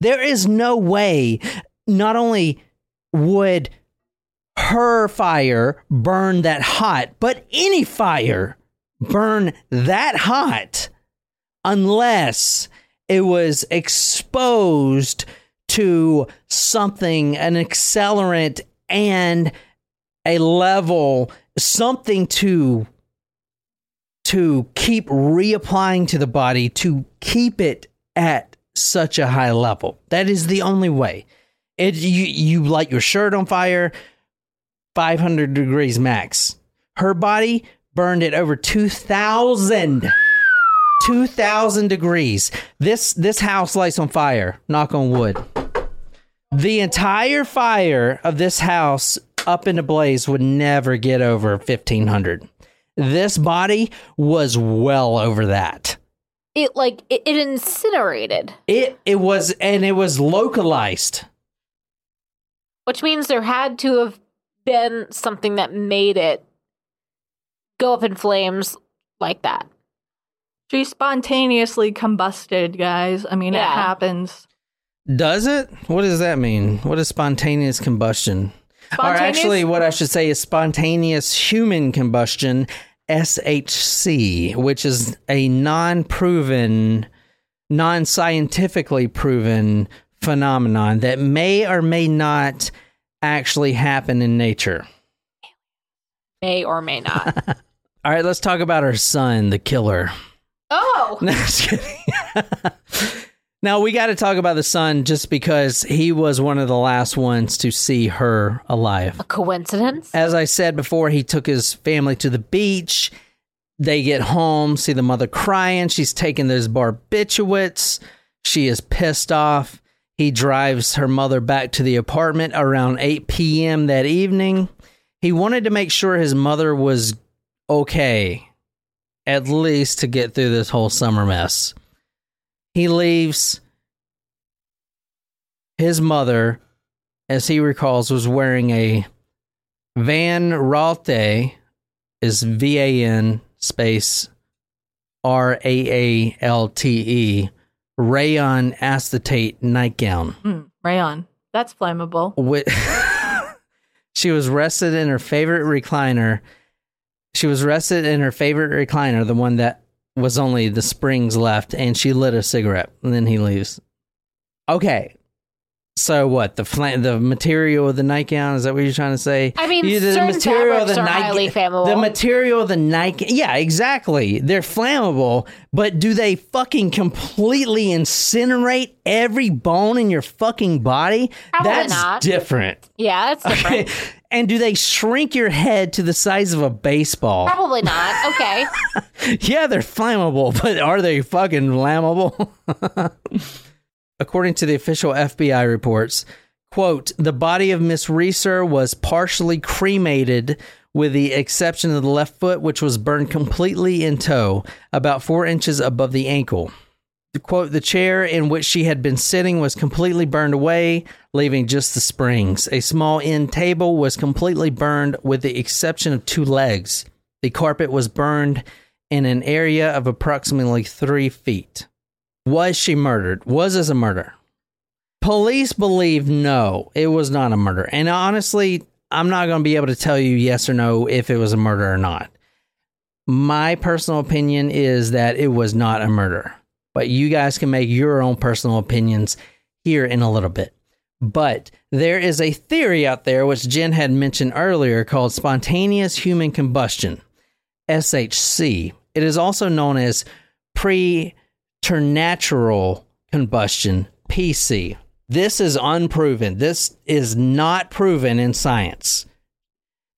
There is no way not only would her fire burn that hot, but any fire burn that hot unless it was exposed to something, an accelerant and a level, something to to keep reapplying to the body to keep it at such a high level. That is the only way. It you you light your shirt on fire, 500 degrees max. Her body burned at over 2000 2000 degrees. This this house lights on fire. Knock on wood. The entire fire of this house up in a blaze would never get over 1500. This body was well over that. It like it, it incinerated, It it was and it was localized. which means there had to have been something that made it go up in flames like that. She spontaneously combusted, guys. I mean, it happens. Does it? What does that mean? What is spontaneous combustion? Or actually, what I should say is spontaneous human combustion, SHC, which is a non proven, non scientifically proven phenomenon that may or may not actually happen in nature. May or may not. <laughs> All right, let's talk about her son, the killer. oh, <laughs> No, just kidding. <laughs> now we got to talk about the son just because he was one of the last ones to see her alive. a coincidence? As I said before, he took his family to the beach. They get home, see the mother crying. She's taking those barbiturates. She is pissed off. He drives her mother back to the apartment around 8 p.m. that evening. He wanted to make sure his mother was okay, at least to get through this whole summer mess. He leaves. His mother, as he recalls, was wearing a Van Raalte, is V A N space R A A L T E, rayon acetate nightgown. Mm, rayon. That's flammable. With <laughs> she was rested in her favorite recliner. She was rested in her favorite recliner, the one that was only the springs left, and she lit a cigarette. And then he leaves. Okay. So what? The fla- the material of the nightgown is that what you're trying to say? I mean, certain fabrics are highly flammable. The material of the nightgown, yeah, exactly. They're flammable, but do they fucking completely incinerate every bone in your fucking body? Probably That's not. different. yeah, it's different. <laughs> and do they shrink your head to the size of a baseball? Probably not. Okay. <laughs> Yeah, they're flammable, but are they fucking flammable? <laughs> According to the official FBI reports, quote, the body of Miss Reeser was partially cremated with the exception of the left foot, which was burned completely in tow, about four inches above the ankle. Quote, the chair in which she had been sitting was completely burned away, leaving just the springs. A small end table was completely burned with the exception of two legs. The carpet was burned in an area of approximately three feet. Was she murdered? Was this a murder? Police believe no, it was not a murder. And honestly, I'm not going to be able to tell you yes or no if it was a murder or not. My personal opinion is that it was not a murder, but you guys can make your own personal opinions here in a little bit. But there is a theory out there, which Jen had mentioned earlier, called spontaneous human combustion, SHC. It is also known as preternatural combustion, PC. This is unproven. This is not proven in science.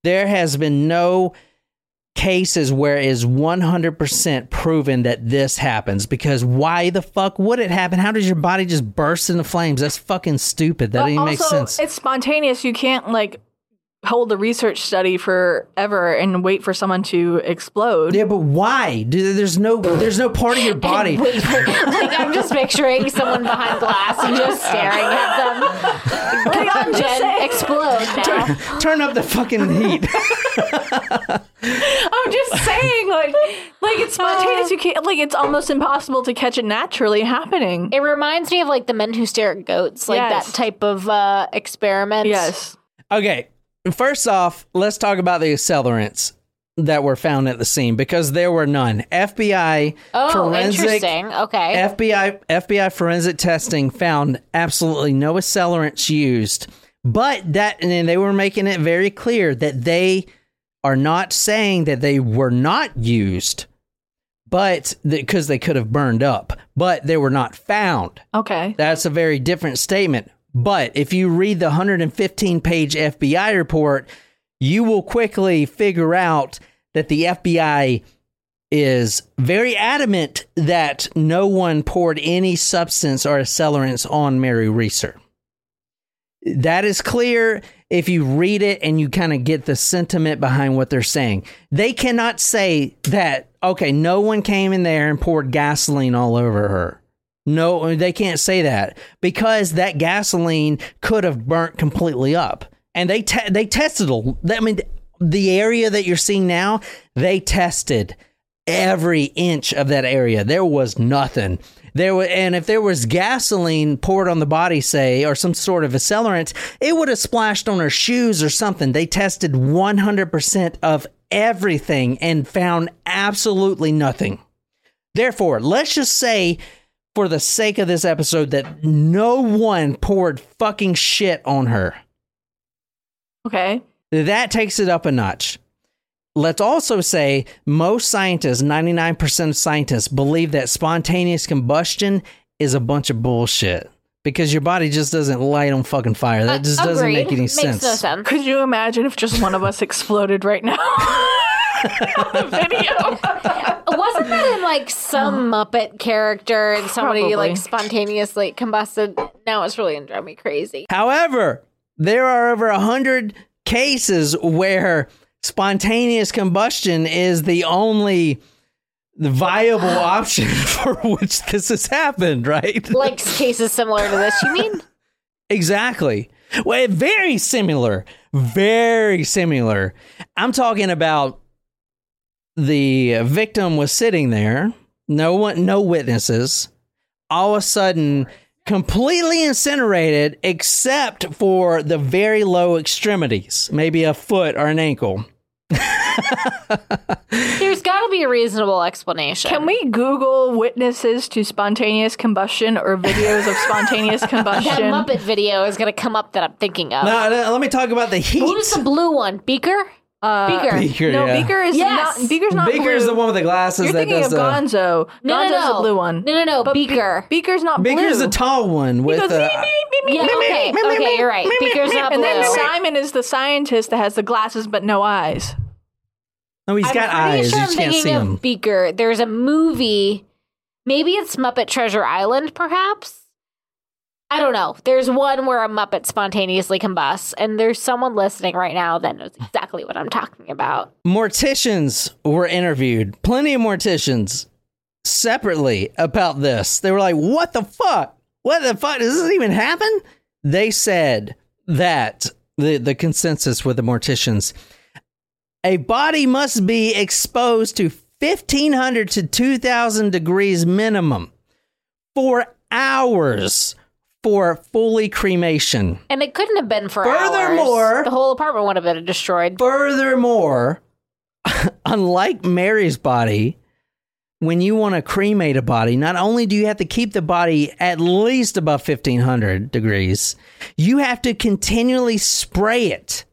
There has been no cases where it is 100% proven that this happens because why the fuck would it happen? How does your body just burst into flames? That's fucking stupid. That doesn't even make sense. It's spontaneous. You can't like hold the research study forever and wait for someone to explode. Yeah, but why? There's no there's no part of your <laughs> body. Like I'm just picturing someone behind glass and just staring at them. <laughs> Come on, Jen, explode now. Turn up the fucking heat. <laughs> I'm just saying, like, like it's spontaneous. You can't, like, it's almost impossible to catch it naturally happening. It reminds me of like the men who stare at goats, like Yes. that type of uh, experiment. Yes. Okay, first off, let's talk about the accelerants that were found at the scene because there were none. FBI Oh, forensic interesting. Okay. FBI FBI forensic testing found absolutely no accelerants used. But that and they were making it very clear that they are not saying that they were not used, but because they could have burned up, but they were not found. Okay. That's a very different statement. But if you read the 115 page FBI report, you will quickly figure out that the FBI is very adamant that no one poured any substance or accelerants on Mary Reeser. That is clear if you read it and you kind of get the sentiment behind what they're saying. They cannot say that, okay, no one came in there and poured gasoline all over her. No, they can't say that because that gasoline could have burnt completely up. And they te- they tested. I mean, the area that you're seeing now, they tested every inch of that area. There was nothing. There was, and if there was gasoline poured on the body, say, or some sort of accelerant, it would have splashed on her shoes or something. They tested 100% of everything and found absolutely nothing. Therefore, let's just say, for the sake of this episode, that no one poured fucking shit on her. Okay. That takes it up a notch. Let's also say most scientists, 99% of scientists, believe that spontaneous combustion is a bunch of bullshit because your body just doesn't light on fucking fire. That uh, just doesn't make any Makes sense. no sense. Could you imagine if just one of us <laughs> exploded right now? <laughs> On <laughs> the video. Wasn't that in like some uh-huh. Muppet character and somebody Probably. like spontaneously combusted? Now it's really gonna drive me crazy. However, there are over a hundred cases where spontaneous combustion is the only viable <gasps> option <laughs> for which this has happened, right? Like cases similar to this, you mean? <laughs> Exactly. Well, very similar. Very similar. I'm talking about the victim was sitting there, no one, no witnesses. All of a sudden, completely incinerated, except for the very low extremities, maybe a foot or an ankle. <laughs> There's got to be a reasonable explanation. Can we Google witnesses to spontaneous combustion or videos of spontaneous <laughs> combustion? That? Muppet video is gonna come up that I'm thinking of. Now, now, let me talk about the heat. Who's the blue one? Beaker. Uh, Beaker. Beaker, no, yeah. Beaker is Yes. not. Beaker's not Beaker's blue. the one with the glasses You're that thinking does of the. Gonzo. No, Gonzo's no, no. the blue one. No, no, no. But Be- Beaker. Beaker's not Beaker's blue. the tall one with He goes, the. "Beep, beep, beep, beep, yeah. beep, Okay. beep, beep, Okay. You're right. beep, beep, Beaker's beep." not And blue. then Simon is the scientist that has the glasses but no eyes. No, he's I'm got pretty eyes. sure you I'm just can't thinking see of him. Beaker. There's a movie. Maybe it's Muppet Treasure Island, perhaps. I don't know. There's one where a Muppet spontaneously combusts, and there's someone listening right now that knows exactly what I'm talking about. morticians were interviewed, plenty of morticians separately about this. They were like, "What the fuck? What the fuck? Does this even happen?" They said that the the consensus with the morticians, a body must be exposed to 1500 to 2000 degrees minimum for hours for fully cremation. And it couldn't have been for Furthermore- hours. the whole apartment would have been destroyed. Furthermore, <laughs> unlike Mary's body, when you want to cremate a body, not only do you have to keep the body at least above 1500 degrees, you have to continually spray it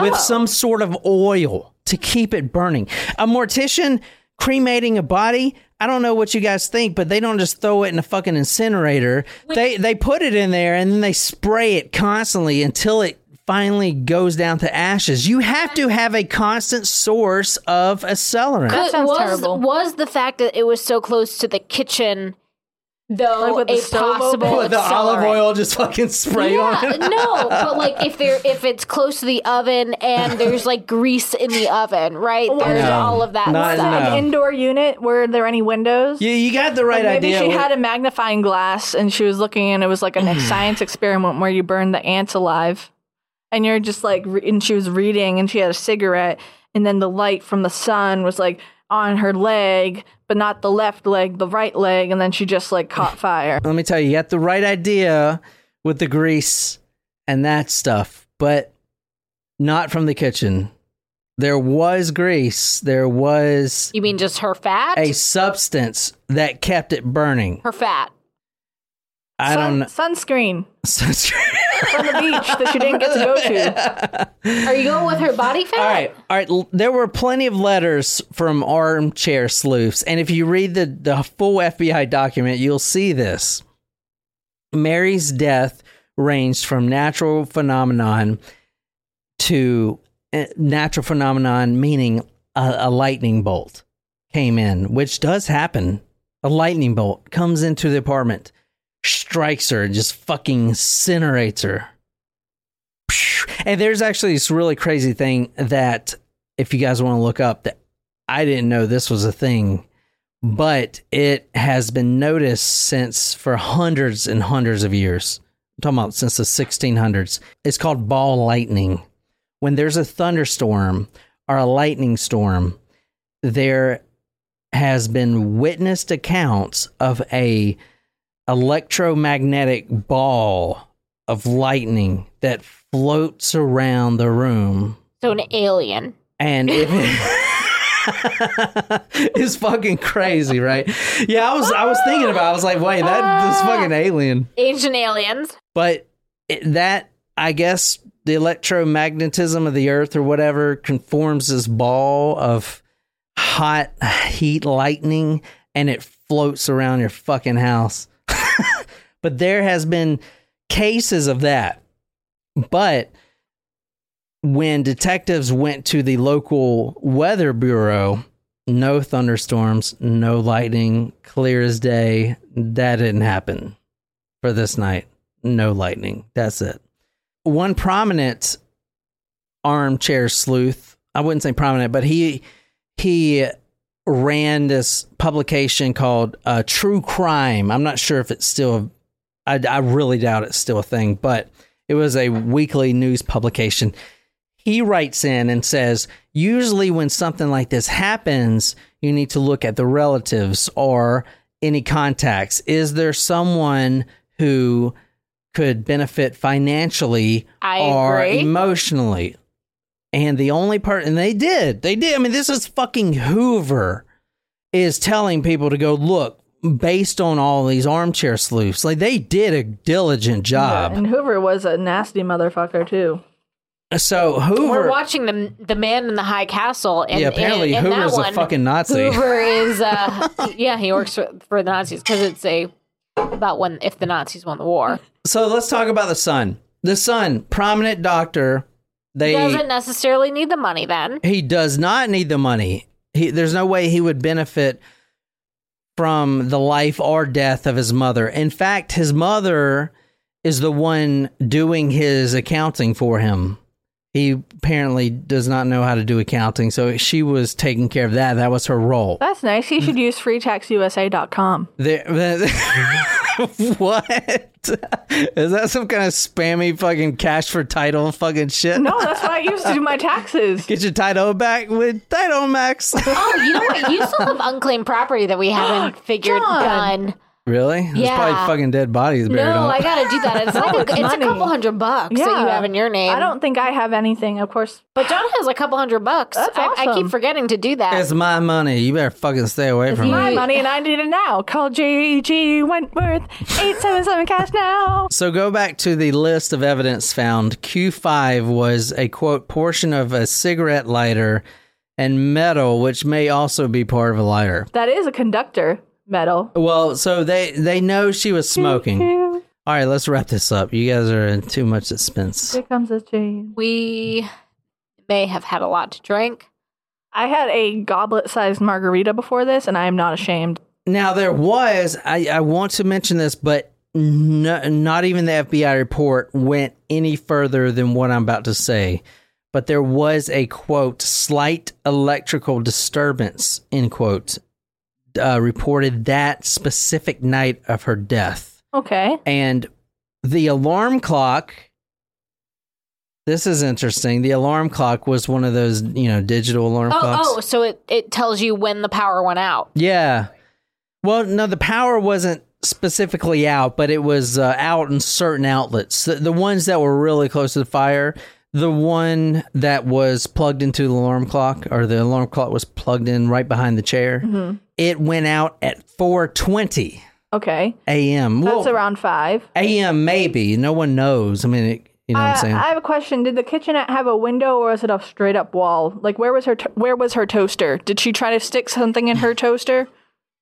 with Oh. some sort of oil to keep it burning. A mortician cremating a body, I don't know what you guys think, but they don't just throw it in a fucking incinerator. They they put it in there and then they spray it constantly until it finally goes down to ashes. You have to have a constant source of accelerant. That But sounds was, terrible. Was the fact that it was so close to the kitchen though Like with the a stove possible open? What, the olive oil just fucking spray on Yeah, it. no, <laughs> but like if they're if it's close to the oven and there's like grease in the oven, right? There's No. all of that Not- stuff. no. An indoor unit. Were there any windows? Yeah, you got the right Maybe idea. Maybe she had a magnifying glass and she was looking and it was like a <sighs> science experiment where you burn the ants alive. And you're just like, re- and she was reading and she had a cigarette and then the light from the sun was like on her leg, but not the left leg, the right leg. And then she just like caught <laughs> fire. Let me tell you, you got the right idea with the grease and that stuff, but not from the kitchen. There was grease. There was You mean just her fat? a substance that kept it burning. her fat. I Sun- don't know. Sunscreen <laughs> from the beach that she didn't get to go to. Are you going with her body fat? All right, all right. There were plenty of letters from armchair sleuths, and if you read the the full FBI document, you'll see this. Mary's death ranged from natural phenomenon to uh, natural phenomenon, meaning a, a lightning bolt came in, which does happen. A lightning bolt comes into the apartment, strikes her, and just fucking incinerates her. And there's actually this really crazy thing that if you guys want to look up that I didn't know this was a thing, but it has been noticed since for hundreds and hundreds of years. I'm talking about since the 1600s. It's called ball lightning. When there's a thunderstorm or a lightning storm, there has been witnessed accounts of a electromagnetic ball of lightning that floats around the room So an alien. and it <laughs> is fucking crazy, right? Yeah, I was I was thinking about. it. I was like, wait, that this ah. fucking alien. Ancient aliens. But it, that I guess the electromagnetism of the Earth or whatever conforms this ball of hot heat lightning, and it floats around your fucking house. But there has been cases of that. But when detectives went to the local weather bureau, no thunderstorms, no lightning, clear as day. That didn't happen for this night. No lightning. That's it. One prominent armchair sleuth, I wouldn't say prominent, but he he ran this publication called uh, True Crime. I'm not sure if it's still I, I really doubt it's still a thing, but it was a weekly news publication. He writes in and says, usually when something like this happens, you need to look at the relatives or any contacts. Is there someone who could benefit financially I or agree. emotionally? And the only part, and they did, they did. I mean, this is fucking Hoover is telling people to go look based on all these armchair sleuths. Like they did a diligent job. Yeah, And Hoover was a nasty motherfucker too. So Hoover, We're watching the the man in the high castle. And yeah, apparently in, in Hoover's that a one, fucking Nazi. Hoover <laughs> is, uh, yeah, he works for, for the Nazis because it's a about when if the Nazis won the war. So let's talk about the son. The son, prominent doctor. They Doesn't necessarily need the money then. he does not need the money. He, there's no way he would benefit from the life or death of his mother. In fact, his mother is the one doing his accounting for him. He apparently does not know how to do accounting, so she was taking care of that. That was her role. That's nice. He should use freetaxusa.com. There, <laughs> <laughs> what is that? Some kind of spammy fucking cash for title fucking shit? No, that's what I used to do my taxes. Get your title back with Title Max. Oh, you know what? You still have unclaimed property that we haven't <gasps> figured John. done. Really? There's Yeah. probably fucking dead bodies buried No, on it. I gotta do that. It's <laughs> like a, it's it's, a couple hundred bucks that you have in your name. I don't think I have anything, of course. But John has a couple hundred bucks. That's I, I keep forgetting to do that. It's my money. You better fucking stay away from it. It's My it. money and I need it now. Call JG Wentworth 877 cash now. So go back to the list of evidence found. Q5 was a quote portion of a cigarette lighter and metal, which may also be part of a lighter. That is a conductor metal. Well, so they they know she was smoking. All right, let's wrap this up. You guys are in too much suspense. Here comes the chain. we may have had a lot to drink. I had a goblet sized margarita before this, and I am not ashamed. Now there was I, I want to mention this, but no, not even the FBI report went any further than what I'm about to say. But there was a quote slight electrical disturbance end quote uh, reported that specific night of her death, Okay. and the alarm clock. This is interesting. The alarm clock was one of those, you know, digital alarm Oh, clocks. oh, so it, it tells you when the power went out. Yeah. Well, no, the power wasn't specifically out, but it was uh, out in certain outlets. The, the ones that were really close to the fire, the one that was plugged into the alarm clock, or the alarm clock was plugged in right behind the chair, Mm-hmm. it went out at 4:20 Okay. a.m. That's Well, around five. a.m. maybe. No one knows. I mean, it, you know what I'm saying? I have a question. Did the kitchenette have a window, or was it a straight up wall? Like, where was her? To- where was her toaster? Did she try to stick something in her <sighs> toaster?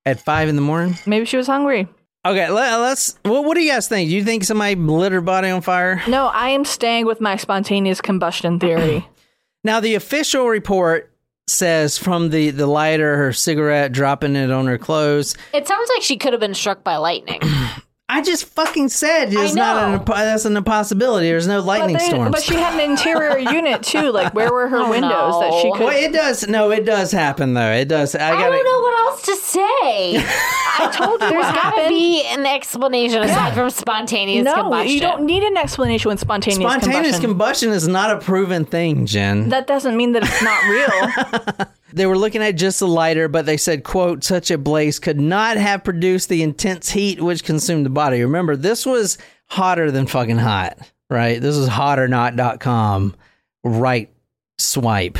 at five in the morning. Maybe she was hungry. Okay, let, us Well, what do you guys think? Do you think somebody lit her body on fire? No, I am staying with my spontaneous combustion theory. <clears throat> Now, the official report says from the, the lighter, her cigarette, dropping it on her clothes. It sounds like she could have been struck by lightning. <clears throat> I just fucking said it's not an that's an impossibility. There's no lightning but, they- storms. but she had an interior <laughs> unit too. Like, where were her Oh, windows that she could? well, it does. No, it does happen though. It does. I I gotta. don't know what else to say. <laughs> I told you There's what got to be an explanation aside from spontaneous no, combustion. you don't need an explanation with spontaneous, Spontaneous combustion. combustion is not a proven thing, Jen. that doesn't mean that it's not real. <laughs> <laughs> They were looking at just the lighter, but they said, quote, such a blaze could not have produced the intense heat which consumed the body. Remember, this was hotter than fucking hot, right? This was hotternot.com. Right swipe.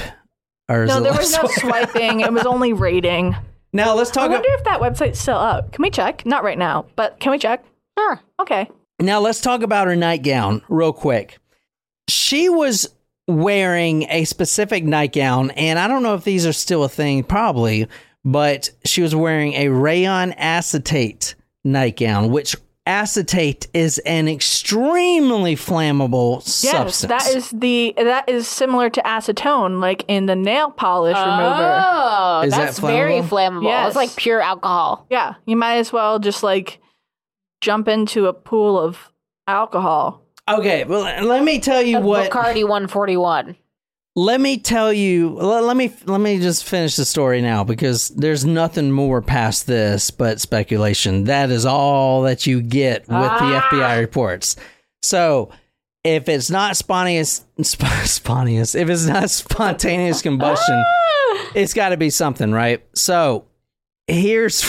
Or no, there left was no swiping. It was only rating. <laughs> Now let's talk. I talk wonder if that website's still up. Can we check? Not right now, but can we check? Sure. Okay. Now let's talk about her nightgown real quick. She was wearing a specific nightgown, and I don't know if these are still a thing, probably, but she was wearing a rayon acetate nightgown, which acetate is an extremely flammable Yes, substance. that is the that is similar to acetone, like in the nail polish oh, remover. Oh, Is that that's very flammable? flammable. Yes. It's like pure alcohol. Yeah, you might as well just like jump into a pool of alcohol. okay. Well, let me tell you what. Bacardi 141. Let me tell you let, let me let me just finish the story now because there's nothing more past this but speculation that is all that you get with the ah. fbi reports so if it's not spontaneous sp- <laughs> spontaneous if it's not spontaneous combustion ah. it's got to be something right so here's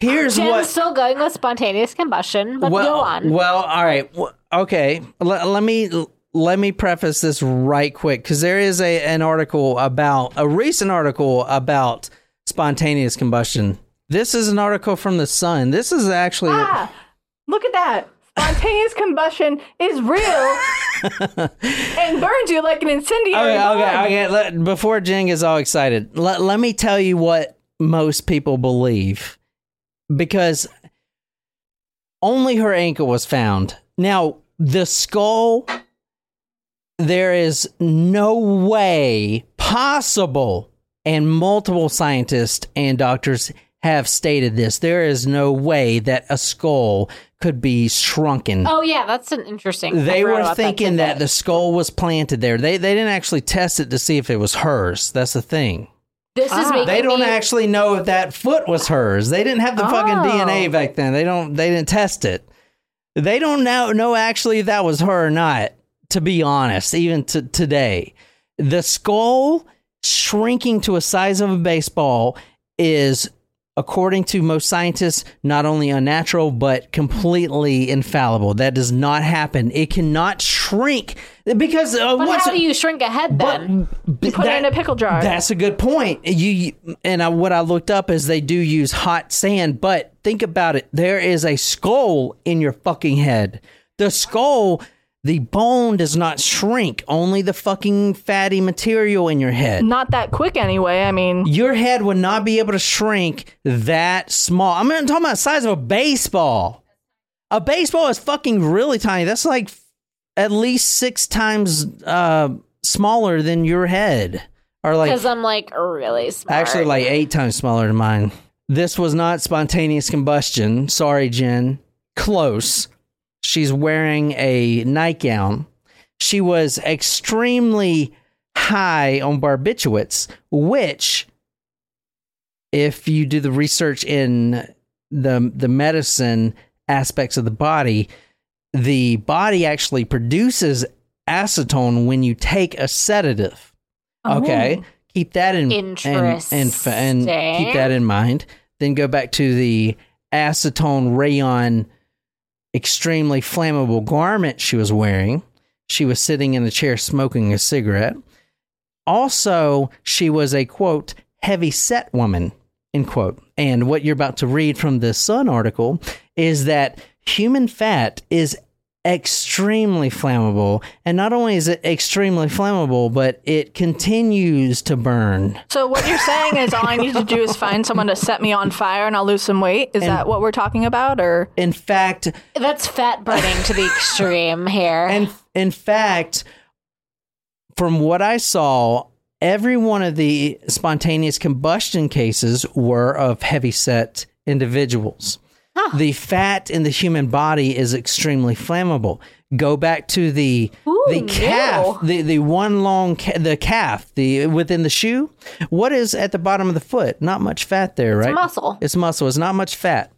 here's Jen's what still going with spontaneous combustion, but well, go on. Well, all right. Okay. Let, let me let me preface this right quick because there is a an article about a recent article about spontaneous combustion. This is an article from the Sun. This is actually Ah, look at that. Spontaneous <laughs> combustion is real <laughs> and burns you like an incendiary. okay. bomb. Okay. Okay. Let, before Jing gets all excited, let let me tell you what most people believe because only her ankle was found. Now, the skull, there is no way possible, and multiple scientists and doctors have stated this. There is no way that a skull could be shrunken. oh, yeah, that's an interesting. They were thinking that, tidbit. the skull was planted there. They they didn't actually test it to see if it was hers. That's the thing. this is Ah. making They don't me, actually know if that foot was hers. They didn't have the fucking Oh. DNA back then. They don't. They didn't test it. They don't know know actually if that was her or not. To be honest, even to today, the skull shrinking to a size of a baseball is, according to most scientists, not only unnatural but completely infallible. That does not happen. It cannot shrink because uh, But how do you shrink a head then? but Put it in a pickle jar. That's a good point. You you- and I, what I looked up is they do use hot sand, but think about it. There is a skull in your fucking head. The skull, the bone does not shrink. Only the fucking fatty material in your head. Not that quick anyway. I mean, Your head would not be able to shrink that small. I'm not talking about the size of a baseball. A baseball is fucking really tiny. That's like at least six times uh, smaller than your head, or like Because I'm like really smart. Actually, like eight times smaller than mine. This was not spontaneous combustion. Sorry, Jen. Close. She's wearing a nightgown. She was extremely high on barbiturates, which, if you do the research in the the medicine aspects of the body, the body actually produces acetone when you take a sedative. Okay, oh. keep that in and, and, and, and keep that in mind. Then go back to the acetone rayon, extremely flammable garment she was wearing. She was sitting in a chair smoking a cigarette. Also, she was a quote heavy set woman end quote. And what you're about to read from the Sun article is that human fat is extremely flammable. And not only is it extremely flammable, but it continues to burn. So what you're saying is all I need to do is find someone to set me on fire and I'll lose some weight? Is And- that what we're talking about or In fact, That's fat burning to the extreme here. <laughs> and in fact, from what I saw, every one of the spontaneous combustion cases were of heavy set individuals. The fat in the human body is extremely flammable. Go back to the the calf, ew. the the one long ca- the calf, the within the shoe. What is at the bottom of the foot? Not much fat there, right? muscle. It's muscle. It's not much fat.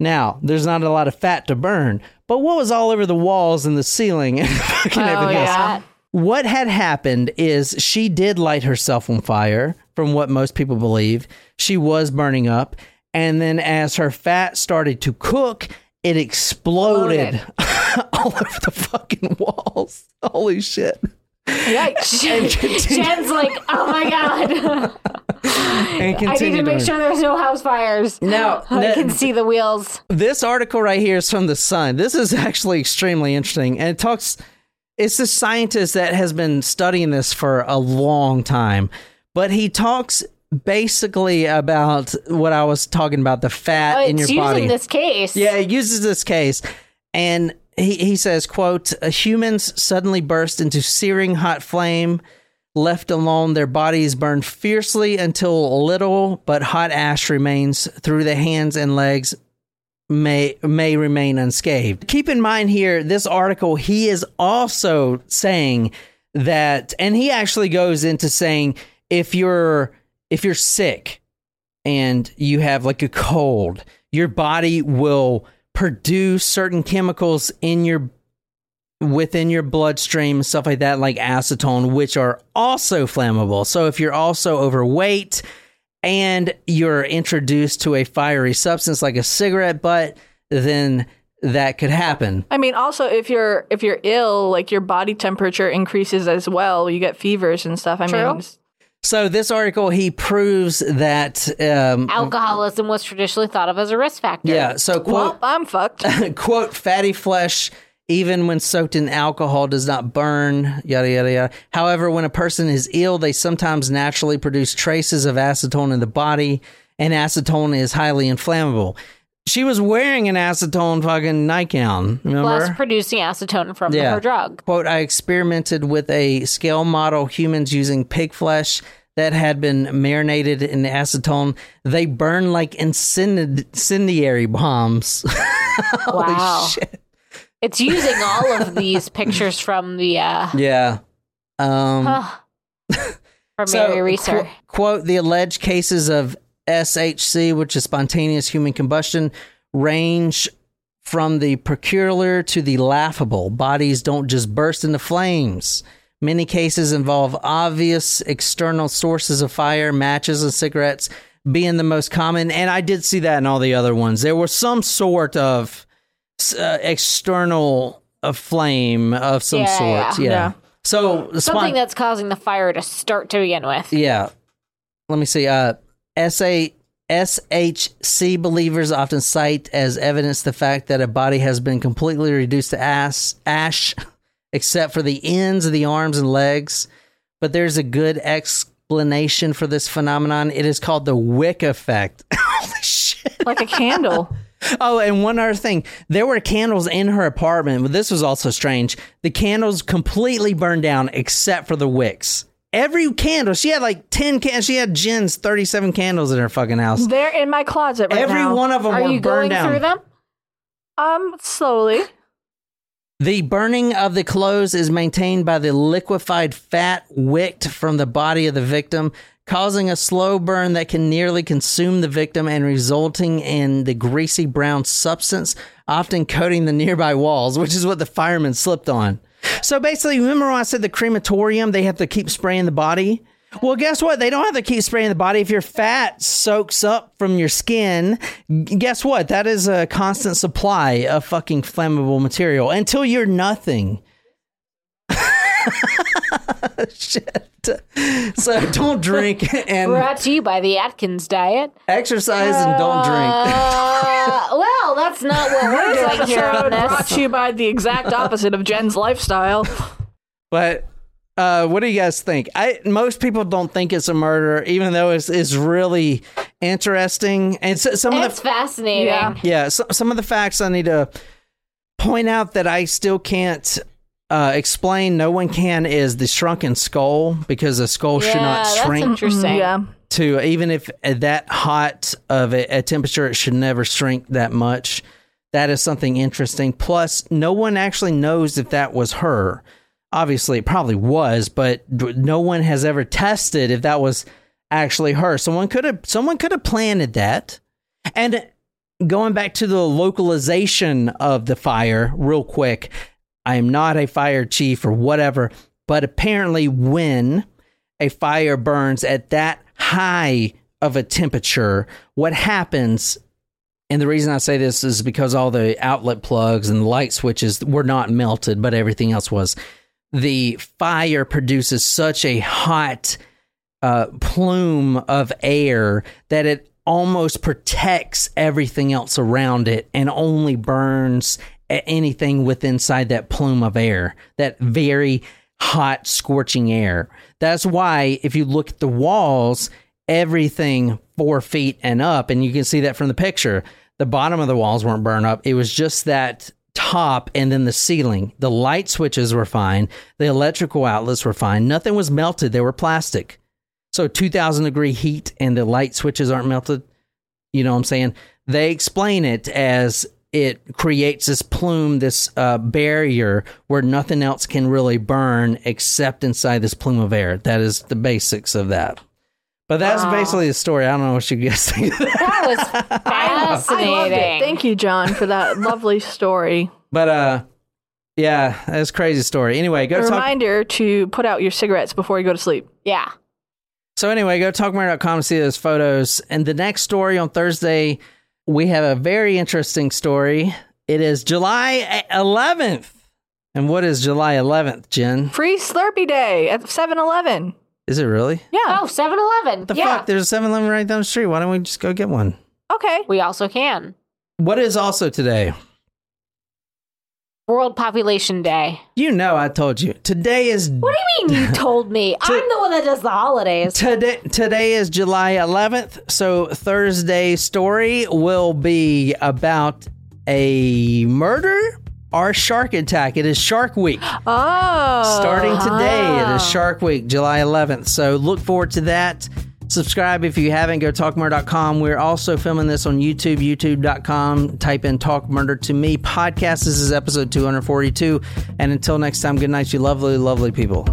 Now, there's not a lot of fat to burn, but what was all over the walls and the ceiling and <laughs> fucking Oh, everything else? yeah. What had happened is she did light herself on fire, from what most people believe. She was burning up. And then as her fat started to cook, it exploded <laughs> all over the fucking walls. <laughs> Holy shit. Yikes. <laughs> Jen's like, oh my god. and I need to make sure there's no house fires. Now, I that- can see the wheels. this article right here is from the Sun. This is actually extremely interesting, and it talks. It's the scientist that has been studying this for a long time, but he talks basically about what I was talking about the fat Oh, in your it's using body. this case. Yeah, he uses this case, and he, he says, "quote Humans suddenly burst into searing hot flame. Left alone, their bodies burn fiercely until little but hot ash remains through the hands and legs." May may remain unscathed. Keep in mind here, this article, he is also saying that, and he actually goes into saying if you're if you're sick and you have like a cold, your body will produce certain chemicals in your within your bloodstream and stuff like that like acetone which are also flammable. So if you're also overweight and you're introduced to a fiery substance like a cigarette butt, then that could happen. I mean, also if you're if you're ill, like your body temperature increases as well. You get fevers and stuff. I True. mean, So this article he proves that um Alcoholism was traditionally thought of as a risk factor. yeah, so quote well, I'm fucked. <laughs> quote fatty flesh even when soaked in alcohol does not burn yada yada yada however when a person is ill they sometimes naturally produce traces of acetone in the body and acetone is highly inflammable she was wearing an acetone fucking nightgown remember Plus producing acetone from Yeah. her drug. quote i experimented with a scale model humans using pig flesh that had been marinated in acetone they burn like incendiary bombs <laughs> Holy Wow. shit. It's using all of <laughs> these pictures from the uh Yeah. Um, <laughs> from so, Mary Reeser. qu- quote, the alleged cases of SHC, which is spontaneous human combustion, range from the peculiar to the laughable. Bodies don't just burst into flames. Many cases involve obvious external sources of fire, matches and cigarettes being the most common. And I did see that in all the other ones. There was some sort of uh, external uh, flame of some Yeah, sort. yeah. Yeah. Yeah. So spon- Something that's causing the fire to start to begin with. yeah. Let me see. Uh, SA, SHC believers often cite as evidence the fact that a body has been completely reduced to ash, ash <laughs> except for the ends of the arms and legs. But there's a good explanation for this phenomenon. It is called the wick effect. <laughs> Holy shit. like a candle. <laughs> Oh, and one other thing. There were candles in her apartment, but this was also strange. The candles completely burned down except for the wicks. Every candle. She had like ten candles. She had Jen's thirty-seven candles in her fucking house. They're in my closet right Every now. one of them Are were you burned going down. through them? Um, slowly. The burning of the clothes is maintained by the liquefied fat wicked from the body of the victim, causing a slow burn that can nearly consume the victim and resulting in the greasy brown substance, often coating the nearby walls, which is what the firemen slipped on. So basically, remember when I said the crematorium, they have to keep spraying the body? Well, guess what? They don't have to keep spraying the body. If your fat soaks up from your skin, guess what? That is a constant supply of fucking flammable material until you're nothing. <laughs> Shit. So <laughs> don't drink and Brought to you by the Atkins diet. exercise and don't drink. Uh, <laughs> well, that's not what we're doing here on Episode brought to you by the exact opposite of Jen's lifestyle. But uh, what do you guys think? I most people don't think it's a murder, even though it's, it's really interesting. And so, some of It's the fascinating. Yeah. yeah, so, some of the facts I need to point out that I still can't uh, explain. No one can is the shrunken skull because a skull should Yeah, not that's shrink interesting. yeah. to even if at that hot of a, a temperature, it should never shrink that much. That is something interesting. Plus, no one actually knows if that was her. Obviously, it probably was, but no one has ever tested if that was actually her. Someone could have someone could have planted that. And going back to the localization of the fire, real quick, I am not a fire chief or whatever, but apparently, when a fire burns at that high of a temperature, what happens? And the reason I say this is because all the outlet plugs and light switches were not melted, but everything else was. The fire produces such a hot uh, plume of air that it almost protects everything else around it and only burns anything with inside that plume of air, that very hot, scorching air. That's why if you look at the walls, everything four feet and up, and you can see that from the picture, the bottom of the walls weren't burned up. It was just that top and then the ceiling. The light switches were fine. The electrical outlets were fine. Nothing was melted. They were plastic. So 2000 degree heat and the light switches aren't melted. You know what I'm saying? They explain it as it creates this plume, this uh, barrier where nothing else can really burn except inside this plume of air. That is the basics of that. But that's Wow. basically the story. I don't know what you guys think. that. That was <laughs> fascinating. Thank you, John, for that <laughs> lovely story. But uh, yeah, that's a crazy story. Anyway, go A talk. reminder to put out your cigarettes before you go to sleep. Yeah. So anyway, go to talkmurder.com to see those photos. And the next story on Thursday, we have a very interesting story. It is July 11th. And what is July 11th, Jen? Free Slurpee Day at 7 Eleven. Is it really? Yeah. Oh, 7 Eleven. The Yeah. fuck? There's a 7 Eleven right down the street. Why don't we just go get one? Okay. We also can. What is also today? World Population Day. You know, I told you. Today is What do you mean you <laughs> told me? I'm the one that does the holidays. Today, today is July 11th. So Thursday's story will be about a murder or shark attack. It is Shark Week. Oh. Starting today, it is uh-huh. Shark Week, July 11th. So look forward to that. Subscribe if you haven't. Go talkmurder.com. We're also filming this on YouTube, youtube.com. Type in Talk Murder to Me podcast. This is episode 242. And until next time, good night, you lovely, lovely people.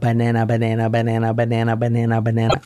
Banana, banana, banana, banana, banana, banana.